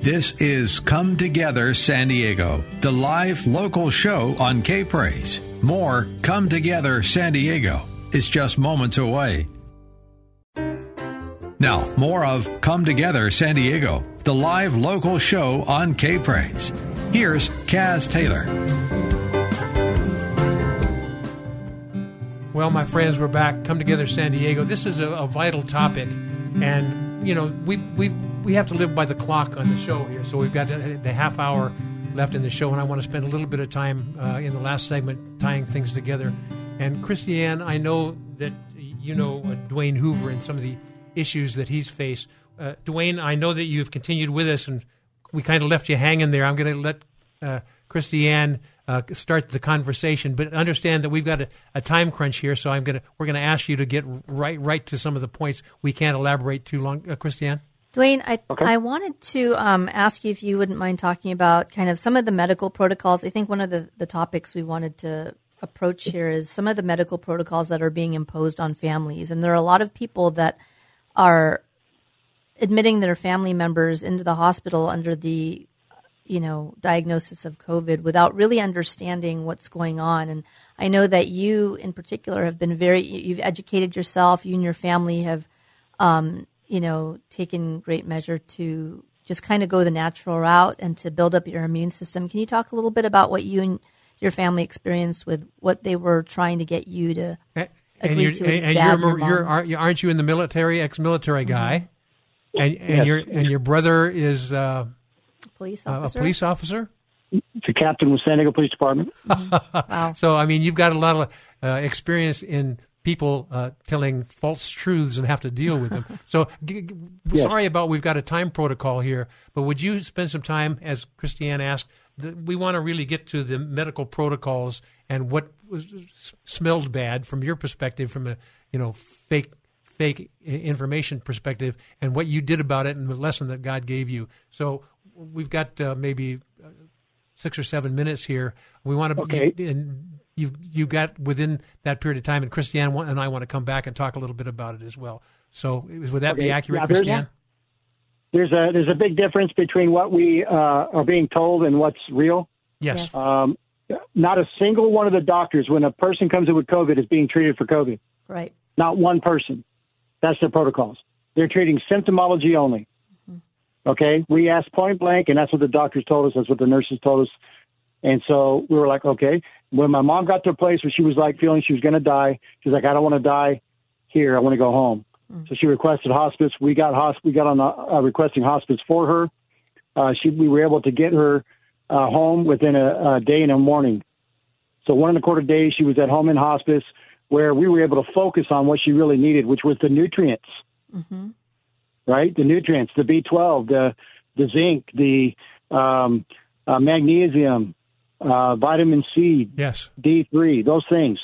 This is Come Together San Diego, the live local show on K Praise. More Come Together San Diego is just moments away. Now, more of Come Together San Diego, the live local show on K Praise. Here's Kaz Taylor. Well, my friends, we're back. Come together, San Diego. This is a, a vital topic, and you know we we we have to live by the clock on the show here. So we've got the half hour left in the show, and I want to spend a little bit of time uh, in the last segment tying things together. And Christiane, I know that you know uh, Dwayne Hoover and some of the issues that he's faced. Uh, Dwayne, I know that you've continued with us, and we kind of left you hanging there. I'm going to let uh, Christiane uh, start the conversation, but understand that we've got a, a time crunch here, so I'm going to we're going to ask you to get right right to some of the points. We can't elaborate too long, uh, Christiane. Dwayne, I, I wanted to um, ask you if you wouldn't mind talking about kind of some of the medical protocols. I think one of the, the topics we wanted to approach here is some of the medical protocols that are being imposed on families. And there are a lot of people that are admitting their family members into the hospital under the you know diagnosis of covid without really understanding what's going on and i know that you in particular have been very you've educated yourself you and your family have um, you know taken great measure to just kind of go the natural route and to build up your immune system can you talk a little bit about what you and your family experienced with what they were trying to get you to and agree you're, to with and dad you're, and your you're, mom? aren't you- aren't you in the military, ex-military guy? And and Yes. your and your brother is uh, police a- a officer police officer. The captain with San Diego Police Department. Wow! So I mean, you've got a lot of uh, experience in people uh, telling false truths and have to deal with them. so g- g- Yes. sorry about we've got a time protocol here, but would you spend some time, as Christiane asked? th- We want to really get to the medical protocols and what was, s- smelled bad from your perspective, from a you know fake fake information perspective, and what you did about it, and the lesson that God gave you. So we've got uh, maybe uh, six or seven minutes here. We want to, Okay. and you you got within that period of time, and Christiane and I want to come back and talk a little bit about it as well. So would that be accurate, Yeah, there's- Christiane? There's a there's a big difference between what we uh, are being told and what's real. Yes. Um, not a single one of the doctors, when a person comes in with COVID, is being treated for COVID. right Not one person. That's their protocols. They're treating symptomology only. Okay, we asked point blank, and that's what the doctors told us. That's what the nurses told us. And so we were like, okay. When my mom got to a place where she was like feeling she was going to die, she's like, I don't want to die here. I want to go home. So she requested hospice. We got hosp- We got on the, uh, requesting hospice for her. Uh, she we were able to get her uh, home within a, a day and a morning. So one and a quarter days she was at home in hospice, where we were able to focus on what she really needed, which was the nutrients mm-hmm. Right? The nutrients, the B12, the the zinc, the um, uh, magnesium, uh, vitamin C, yes, D3, those things.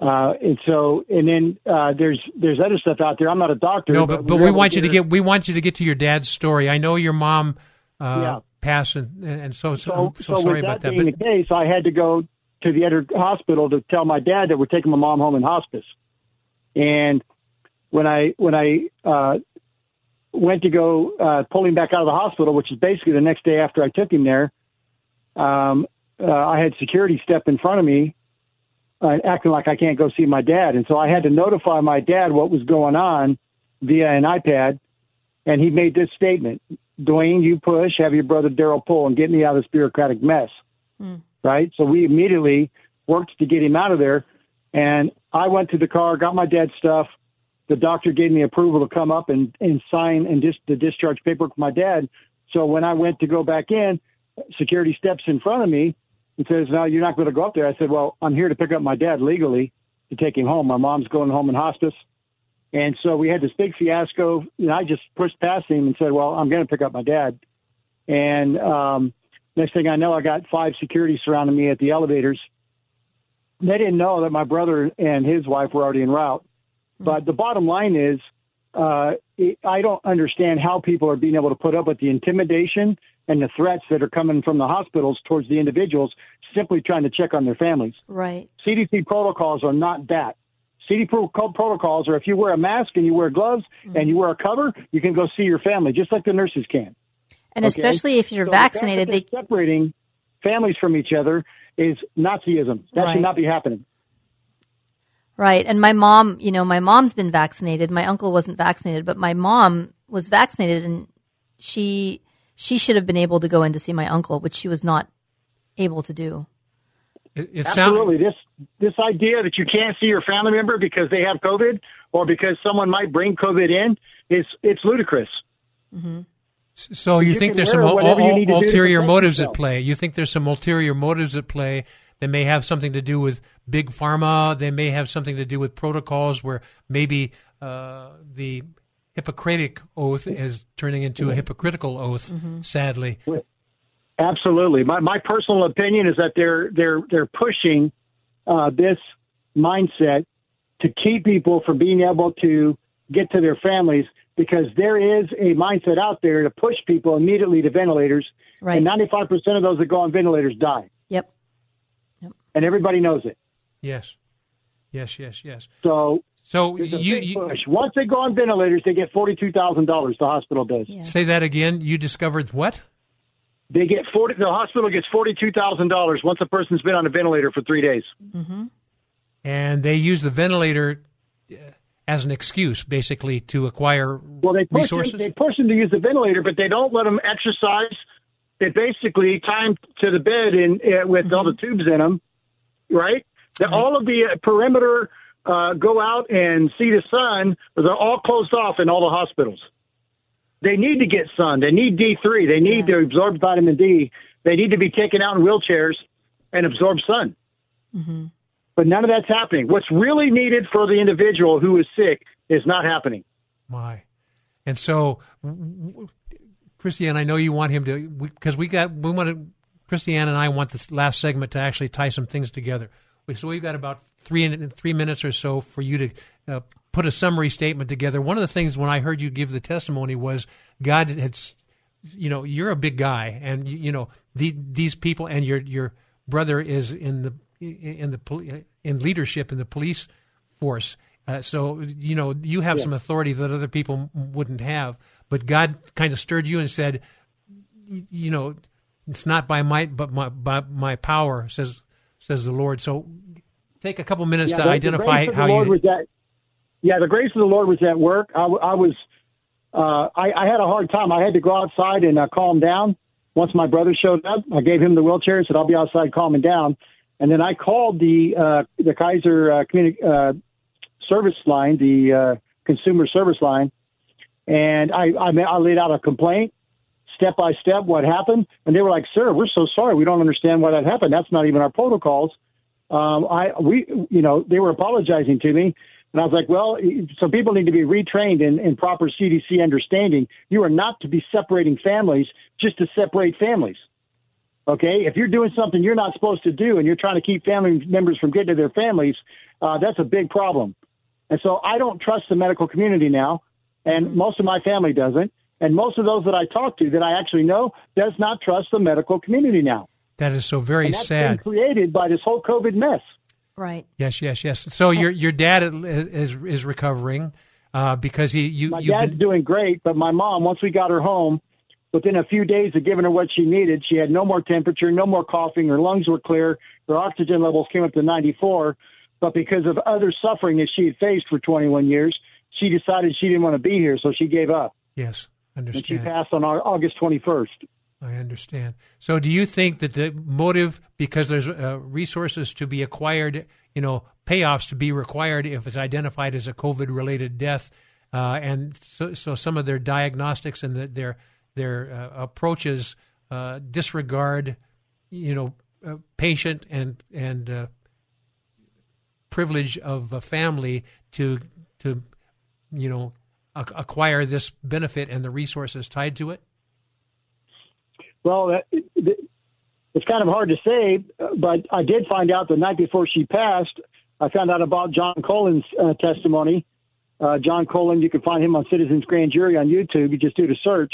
Uh, and so, and then uh, there's there's other stuff out there. I'm not a doctor. No, but but we're we want you to get we want you to get to your dad's story. I know your mom uh, Yeah. passed, and, and so so, So, so, sorry about that that. being But the case, I had to go to the other hospital to tell my dad that we're taking my mom home in hospice. And when I when I uh, went to go uh, pull him back out of the hospital, which is basically the next day after I took him there, um, uh, I had security step in front of me, uh, acting like I can't go see my dad, and so I had to notify my dad what was going on via an iPad, and he made this statement: "Dwayne, you push, have your brother Daryl pull, and get me out of this bureaucratic mess." right? So we immediately worked to get him out of there. And I went to the car, got my dad's stuff. The doctor gave me approval to come up and, and sign and just the discharge paperwork for my dad. So when I went to go back in, security steps in front of me and says, "No, you're not going to go up there." I said, "Well, I'm here to pick up my dad legally to take him home. My mom's going home in hospice." And so we had this big fiasco. And I just pushed past him and said, "Well, I'm going to pick up my dad." And um, next thing I know, I got five security surrounding me at the elevators. They didn't know that my brother and his wife were already en route. But the bottom line is, uh, it, I don't understand how people are being able to put up with the intimidation and the threats that are coming from the hospitals towards the individuals simply trying to check on their families. right CDC protocols are not that. CDC pro- protocols are if you wear a mask and you wear gloves and you wear a cover, you can go see your family just like the nurses can. and Okay? especially if you're So vaccinated that they they're separating families from each other is Nazism. That Right. should not be happening. Right. And my mom, you know, my mom's been vaccinated. My uncle wasn't vaccinated, but my mom was vaccinated and she she should have been able to go in to see my uncle, which she was not able to do. it, it Absolutely. This this idea that you can't see your family member because they have COVID or because someone might bring COVID in is it's ludicrous. Mm-hmm. So you, You think there's some ul- ul- need to do to ulterior motives yourself. at play? You think there's some ulterior motives at play that may have something to do with big pharma? They may have something to do with protocols where maybe uh, the Hippocratic oath is turning into a hypocritical oath. Sadly, Absolutely. My my personal opinion is that they're they're they're pushing uh, this mindset to keep people from being able to get to their families because there is a mindset out there to push people immediately to ventilators. Right. And 95% of those that go on ventilators die. Yep. And everybody knows it. yes, yes, yes, yes. So So you, you. Once they go on ventilators, they get forty-two thousand dollars. The hospital does. say that again. You discovered what? They get forty. The hospital gets forty-two thousand dollars once a person's been on a ventilator for three days. Mm-hmm. And they use the ventilator uh, as an excuse, basically, to acquire Well, they push resources. Them, they push them to use the ventilator, but they don't let them exercise. They basically tie them to the bed in uh, with all the tubes in them, right? The, all of the uh, perimeter uh, go out and see the sun, but they're all closed off in all the hospitals. They need to get sun. They need D three. They need to absorb vitamin D. They need to be taken out in wheelchairs and absorb sun. Mm-hmm. But none of that's happening. What's really needed for the individual who is sick is not happening. My, and so, w- w- Christiane, I know you want him to because we, got we want to. Christiane and I want this last segment to actually tie some things together. So we've got about three three minutes or so for you to uh, put a summary statement together. One of the things when I heard you give the testimony was God had, you know, you're a big guy, and you, you know the, these people, and your your brother is in the in the in leadership in the police force. Uh, so you know you have Yes. some authority that other people wouldn't have. But God kind of stirred you and said, you know, it's not by might but my, by my power, says says the Lord. So take a couple minutes Yeah, to identify how Lord you. was at, yeah, the grace of the Lord was at work. I, I was, uh, I, I had a hard time. I had to go outside and uh, calm down. Once my brother showed up, I gave him the wheelchair and said, "I'll be outside calming down." And then I called the uh, the Kaiser uh, communi- uh, service line, the uh, consumer service line, and I, I I laid out a complaint step by step what happened, and they were like, "Sir, we're so sorry. We don't understand why that happened. That's not even our protocols." Um, I we you know they were apologizing to me, and I was like, "Well, some people need to be retrained in, in proper CDC understanding. You are not to be separating families just to separate families." Okay, if you're doing something you're not supposed to do and you're trying to keep family members from getting to their families, uh, that's a big problem. And so I don't trust the medical community now, and most of my family doesn't. And most of those that I talk to that I actually know does not trust the medical community now. That is so very and that's sad. been created by this whole COVID mess. Right. Yes, yes, yes. So your your dad is is recovering uh, because he you My you've dad's been, doing great, but my mom, once we got her home, within a few days of giving her what she needed, she had no more temperature, no more coughing, her lungs were clear, her oxygen levels came up to 94. But because of other suffering that she had faced for 21 years, she decided she didn't want to be here, so she gave up. yes, And she passed on Au- August 21st. I understand. So, do you think that the motive, because there's uh, resources to be acquired, you know, payoffs to be required if it's identified as a COVID-related death, uh, and so, so some of their diagnostics and the, their their uh, approaches uh, disregard, you know, uh, patient and and uh, privilege of a family to to you know acquire this benefit and the resources tied to it. Well, it's kind of hard to say, but I did find out the night before she passed. I found out about John Colin's uh, testimony. Uh, John Colin, you can find him on Citizens Grand Jury on YouTube. You just do the search.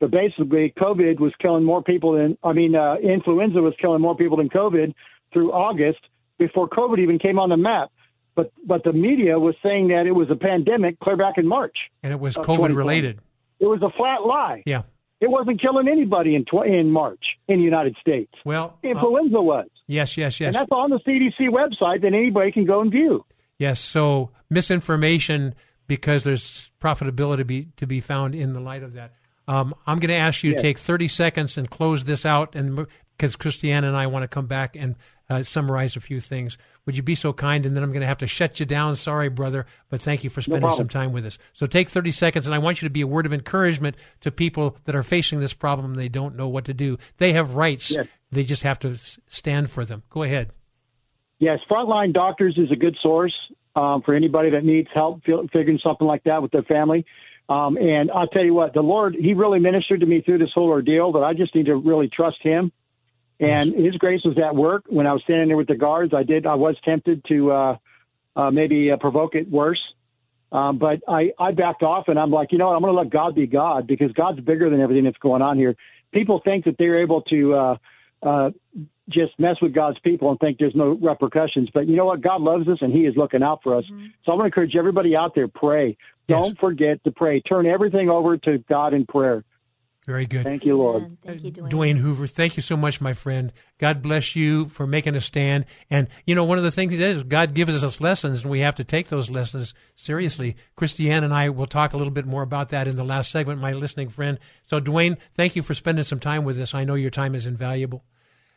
But basically, COVID was killing more people than, I mean, uh, influenza was killing more people than COVID through August before COVID even came on the map. But but the media was saying that it was a pandemic clear back in March. And it was COVID related. It was a flat lie. Yeah. It wasn't killing anybody in tw- in March in the United States. Well, uh, influenza was, yes, yes, yes. and that's on the CDC website that anybody can go and view. Yes, so misinformation because there's profitability to be, to be found in the light of that. Um, I'm going to ask you Yes. to take 30 seconds and close this out, and because Christiane and I want to come back and uh, summarize a few things. Would you be so kind? And then I'm going to have to shut you down. Sorry, brother, but thank you for spending problem. some time with us. So take 30 seconds, and I want you to be a word of encouragement to people that are facing this problem. They don't know what to do. They have rights. Yes. They just have to stand for them. Go ahead. Yes, Frontline Doctors is a good source um, for anybody that needs help figuring something like that with their family. Um, and I'll tell you what, the Lord, He really ministered to me through this whole ordeal, but I just need to really trust Him. And His grace was at work when I was standing there with the guards. I did, I was tempted to uh, uh, maybe uh, provoke it worse. Um, but I, I backed off and I'm like, you know what? I'm going to let God be God because God's bigger than everything that's going on here. People think that they're able to uh, uh, just mess with God's people and think there's no repercussions. But you know what? God loves us and He is looking out for us. So I want to encourage everybody out there: pray. Don't forget to pray. Turn everything over to God in prayer. Very good. Thank you, Lord. Thank you, Dwayne. Dwayne Hoover, thank you so much, my friend. God bless you for making a stand. And, you know, one of the things he says is God gives us lessons, and we have to take those lessons seriously. Christiane and I will talk a little bit more about that in the last segment, my listening friend. So, Dwayne, thank you for spending some time with us. I know your time is invaluable.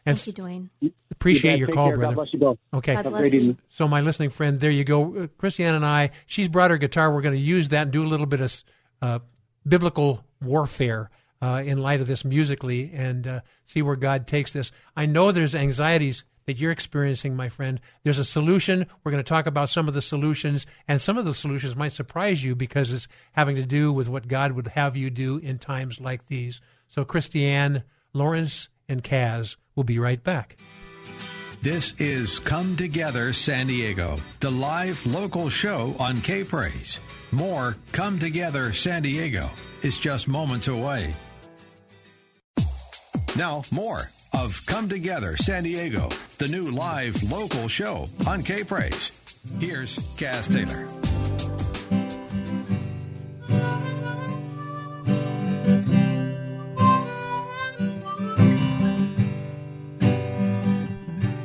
And Thank you, Dwayne. Appreciate You your call, care. God brother. bless you both. Okay. God bless you. So, my listening friend, there you go. Uh, Christiane and I, she's brought her guitar. We're going to use that and do a little bit of uh, biblical warfare uh, in light of this musically and uh, see where God takes this. I know there's anxieties that you're experiencing, my friend. There's a solution. We're going to talk about some of the solutions, and some of the solutions might surprise you because it's having to do with what God would have you do in times like these. So, Christiane, Lawrence, and Kaz will be right back. This is Come Together San Diego, the live local show on K Praise. More Come Together San Diego is just moments away. Now, more of Come Together San Diego, the new live local show on K Praise. Here's Kaz Taylor.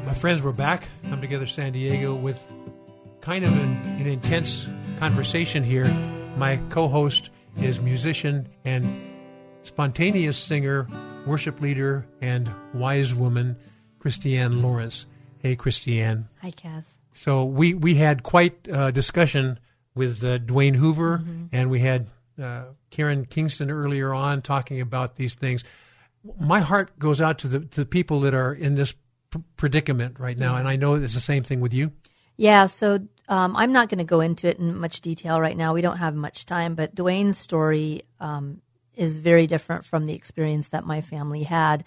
My friends, we're back. Come Together San Diego with kind of an, an intense conversation here. My co host is musician and spontaneous singer, worship leader, and wise woman, Christiane Lawrence. Hey, Christiane. Hi, Kaz. So we, we had quite a discussion with uh, Dwayne Hoover, and we had uh, Karen Kingston earlier on talking about these things. My heart goes out to the to the people that are in this predicament right now, and I know it's the same thing with you. Yeah, so um, I'm not going to go into it in much detail right now. We don't have much time, but Dwayne's story um, is very different from the experience that my family had.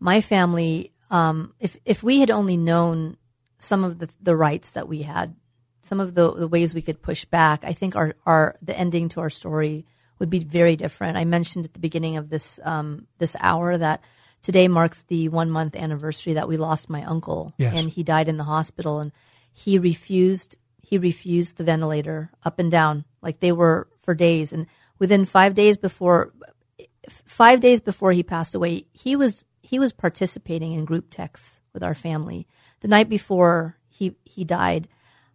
My family, um, if if we had only known some of the the rights that we had, some of the the ways we could push back, I think our our the ending to our story would be very different. I mentioned at the beginning of this um, this hour that today marks the one month anniversary that we lost my uncle, Yes. and he died in the hospital, and he refused he refused the ventilator up and down like they were for days, and within five days before five days before he passed away, he was he was participating in group texts with our family. The night before he he died,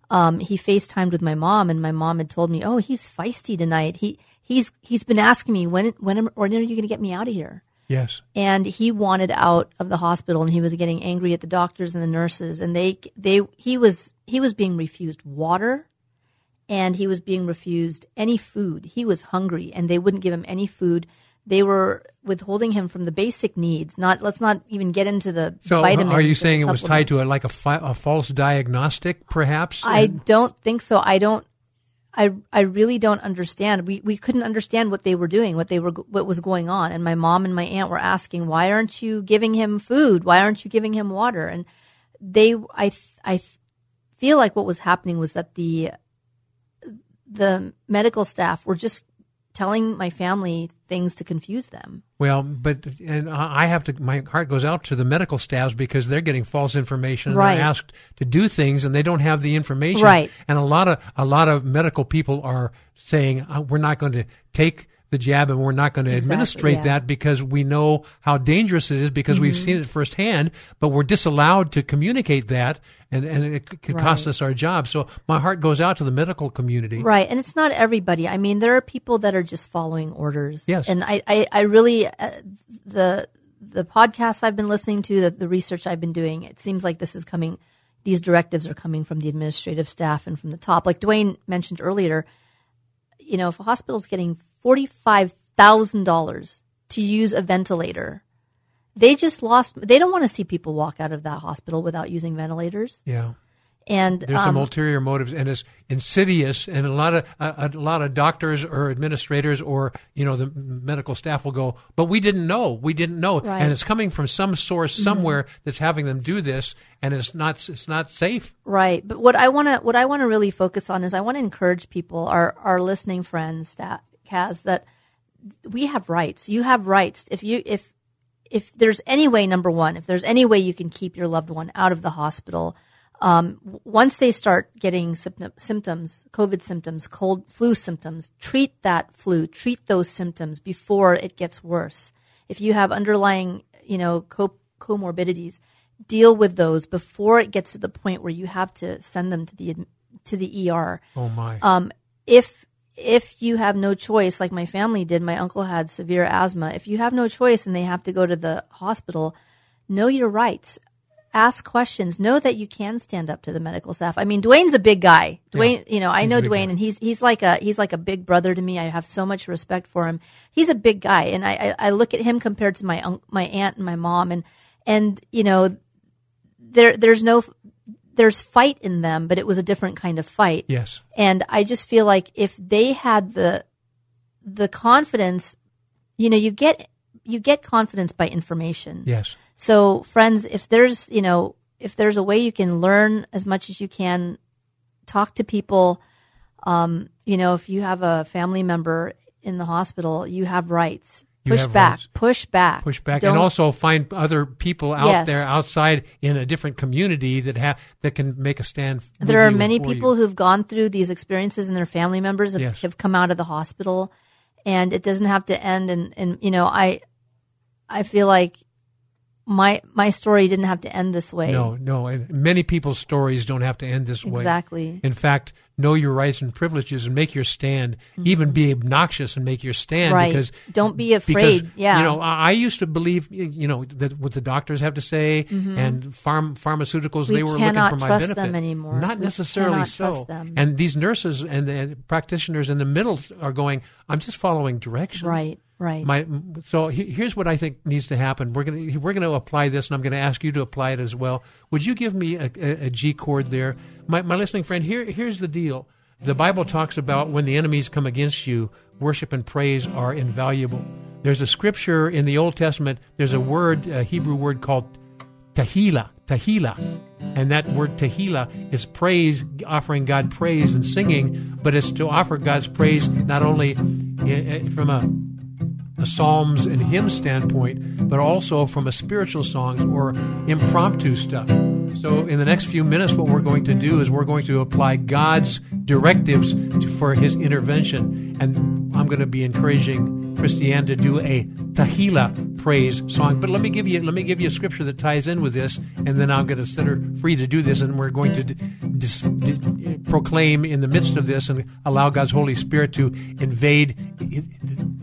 um, he FaceTimed with my mom, and my mom had told me, "Oh, he's feisty tonight. He he's he's been asking me when when am- when are you going to get me out of here?" Yes. and he wanted out of the hospital and he was getting angry at the doctors and the nurses and they they he was he was being refused water and he was being refused any food he was hungry and they wouldn't give him any food they were withholding him from the basic needs not let's not even get into the So, vitamins are you saying it was tied to a, like a, fi- a false diagnostic, perhaps? I don't think so. I don't. I I really don't understand. We we couldn't understand what they were doing, what they were what was going on. And my mom and my aunt were asking, "Why aren't you giving him food? Why aren't you giving him water?" And they, I I feel like what was happening was that the the medical staff were just telling my family things to confuse them. Well, but and I have to. My heart goes out to the medical staffs because they're getting false information. and Right. They're asked to do things and they don't have the information. Right. And a lot of a lot of medical people are saying uh, we're not going to take the jab and we're not going to Exactly, administrate yeah. that because we know how dangerous it is because we've Mhm. seen it firsthand. But we're disallowed to communicate that, and and it could cost us our job. So my heart goes out to the medical community. Right. And it's not everybody. I mean, there are people that are just following orders. Yes. And I, I, I really, uh, the, the podcasts I've been listening to, the, the research I've been doing, it seems like this is coming, these directives are coming from the administrative staff and from the top. Like Dwayne mentioned earlier, you know, if a hospital's getting $45,000 to use a ventilator, they just lost, they don't want to see people walk out of that hospital without using ventilators. Yeah. And There's some um, ulterior motives, and it's insidious. And a lot of a, a lot of doctors or administrators or you know the medical staff will go, but we didn't know, we didn't know, Right. and it's coming from some source Mhm. somewhere that's having them do this, and it's not it's not safe. Right. But what I want to what I want to really focus on is I want to encourage people, our our listening friends, that Kaz, that we have rights. You have rights. If you if if there's any way, number one, if there's any way you can keep your loved one out of the hospital, um, once they start getting symptom- symptoms, COVID symptoms, cold flu symptoms, treat that flu, treat those symptoms before it gets worse. If you have underlying, you know, co- comorbidities, deal with those before it gets to the point where you have to send them to the to the ER. Oh my. Um, if if you have no choice, like my family did, my uncle had severe asthma. If you have no choice and they have to go to the hospital, know your rights. Ask questions. Know that you can stand up to the medical staff. I mean, Dwayne's a big guy. Dwayne, you know, I know Dwayne, and he's he's like a he's like a big brother to me. I have so much respect for him. He's a big guy, and I I, I look at him compared to my my aunt and my mom, and and you know, there there's no there's fight in them, but it was a different kind of fight. Yes. And I just feel like if they had the the confidence, you know, you get you get confidence by information. Yes. So friends, if there's, you know, if there's a way you can learn as much as you can, talk to people, um, you know, if you have a family member in the hospital, you have rights. Push back, rights. push back, push back, Don't- and also find other people out Yes. there outside in a different community that have that can make a stand. There are many people you. who've gone through these experiences and their family members have, Yes. have come out of the hospital and it doesn't have to end and, and you know, I I feel like my my story didn't have to end this way. No, no, and many people's stories don't have to end this way. Exactly. In fact, know your rights and privileges and make your stand. Even be obnoxious and make your stand Mm-hmm. Right. because Don't be because, afraid. Yeah. you know, I, I used to believe you know that what the doctors have to say Mhm. and farm pharmaceuticals We they were looking for my trust benefit. them anymore. Not We necessarily so. And these nurses and the practitioners in the middle are going. I'm just following directions. Right, right. My so here's what I think needs to happen. We're gonna we're gonna apply this, and I'm gonna ask you to apply it as well. Would you give me a, a, a G chord there, my my listening friend? Here here's the deal. The Bible talks about when the enemies come against you, worship and praise are invaluable. There's a scripture in the Old Testament. There's a word, a Hebrew word called tahila, tahila. And that word tahila is praise, offering God praise and singing, but it's to offer God's praise not only from a a psalms and hymn standpoint, but also from a spiritual songs or impromptu stuff. So, in the next few minutes, what we're going to do is we're going to apply God's directives to, for His intervention, and I'm going to be encouraging Christiane to do a Tahila praise song. But let me give you let me give you a scripture that ties in with this, and then I'm going to set her free to do this, and we're going to d- dis- proclaim in the midst of this and allow God's Holy Spirit to invade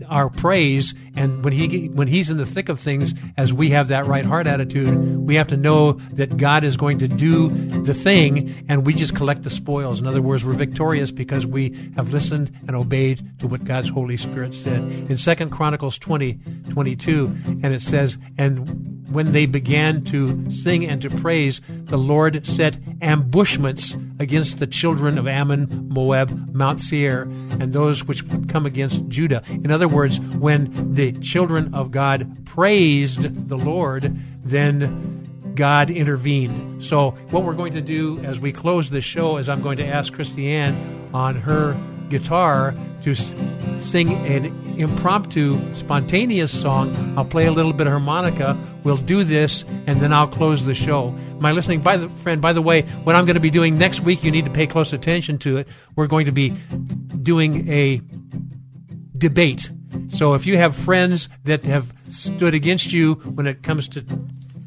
our praise. And when he when he's in the thick of things, as we have that right heart attitude, we have to know that God is going to do the thing, and we just collect the spoils. In other words, we're victorious because we have listened and obeyed to what God's Holy Spirit said. In Second Chronicles 20, 22, and it says, and when they began to sing and to praise, the Lord set ambushments against the children of Ammon, Moab, Mount Seir, and those which would come against Judah. In other words, when the children of God praised the Lord, then God intervened. So, what we're going to do as we close this show is I'm going to ask Christiane on her guitar to sing an impromptu, spontaneous song. I'll play a little bit of harmonica. We'll do this, and then I'll close the show. My listening by the friend, by the way, what I'm going to be doing next week, you need to pay close attention to it. We're going to be doing a debate. So if you have friends that have stood against you when it comes to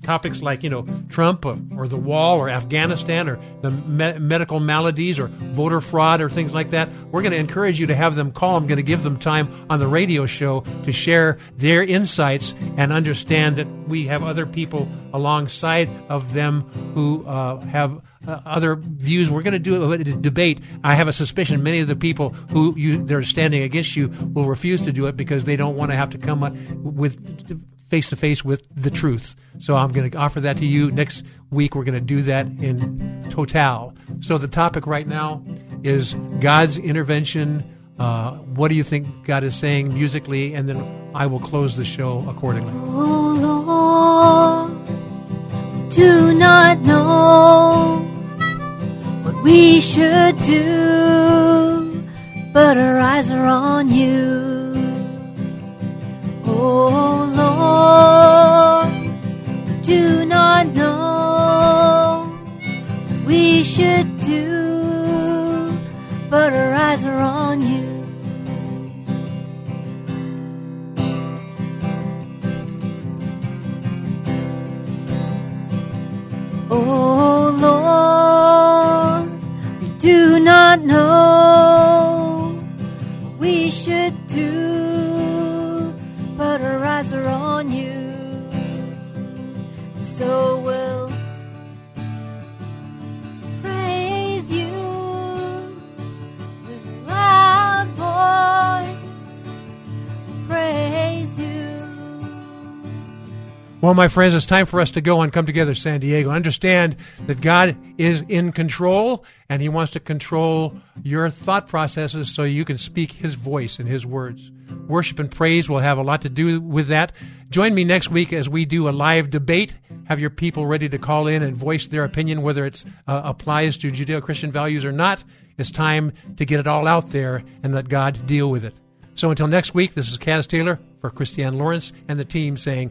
topics like you know Trump or, or the wall or Afghanistan or the me- medical maladies or voter fraud or things like that, we're going to encourage you to have them call. I'm going to give them time on the radio show to share their insights and understand that we have other people alongside of them who uh, have uh, other views. We're going to do a, debate. I have a suspicion many of the people who you, they're standing against you will refuse to do it because they don't want to have to come up with face to face with the truth. So I'm going to offer that to you next week. We're going to do that in total. So the topic right now is God's intervention. Uh, what do you think God is saying musically? And then I will close the show accordingly. Oh Lord, do not know what we should do, but our eyes are on you. Oh do not know we should do, but our eyes are on you. Well, my friends, it's time for us to go and come together, San Diego. Understand that God is in control and He wants to control your thought processes so you can speak His voice and His words. Worship and praise will have a lot to do with that. Join me next week as we do a live debate. Have your people ready to call in and voice their opinion, whether it uh, applies to Judeo Christian values or not. It's time to get it all out there and let God deal with it. So until next week, this is Kaz Taylor for Christiane Lawrence and the team saying,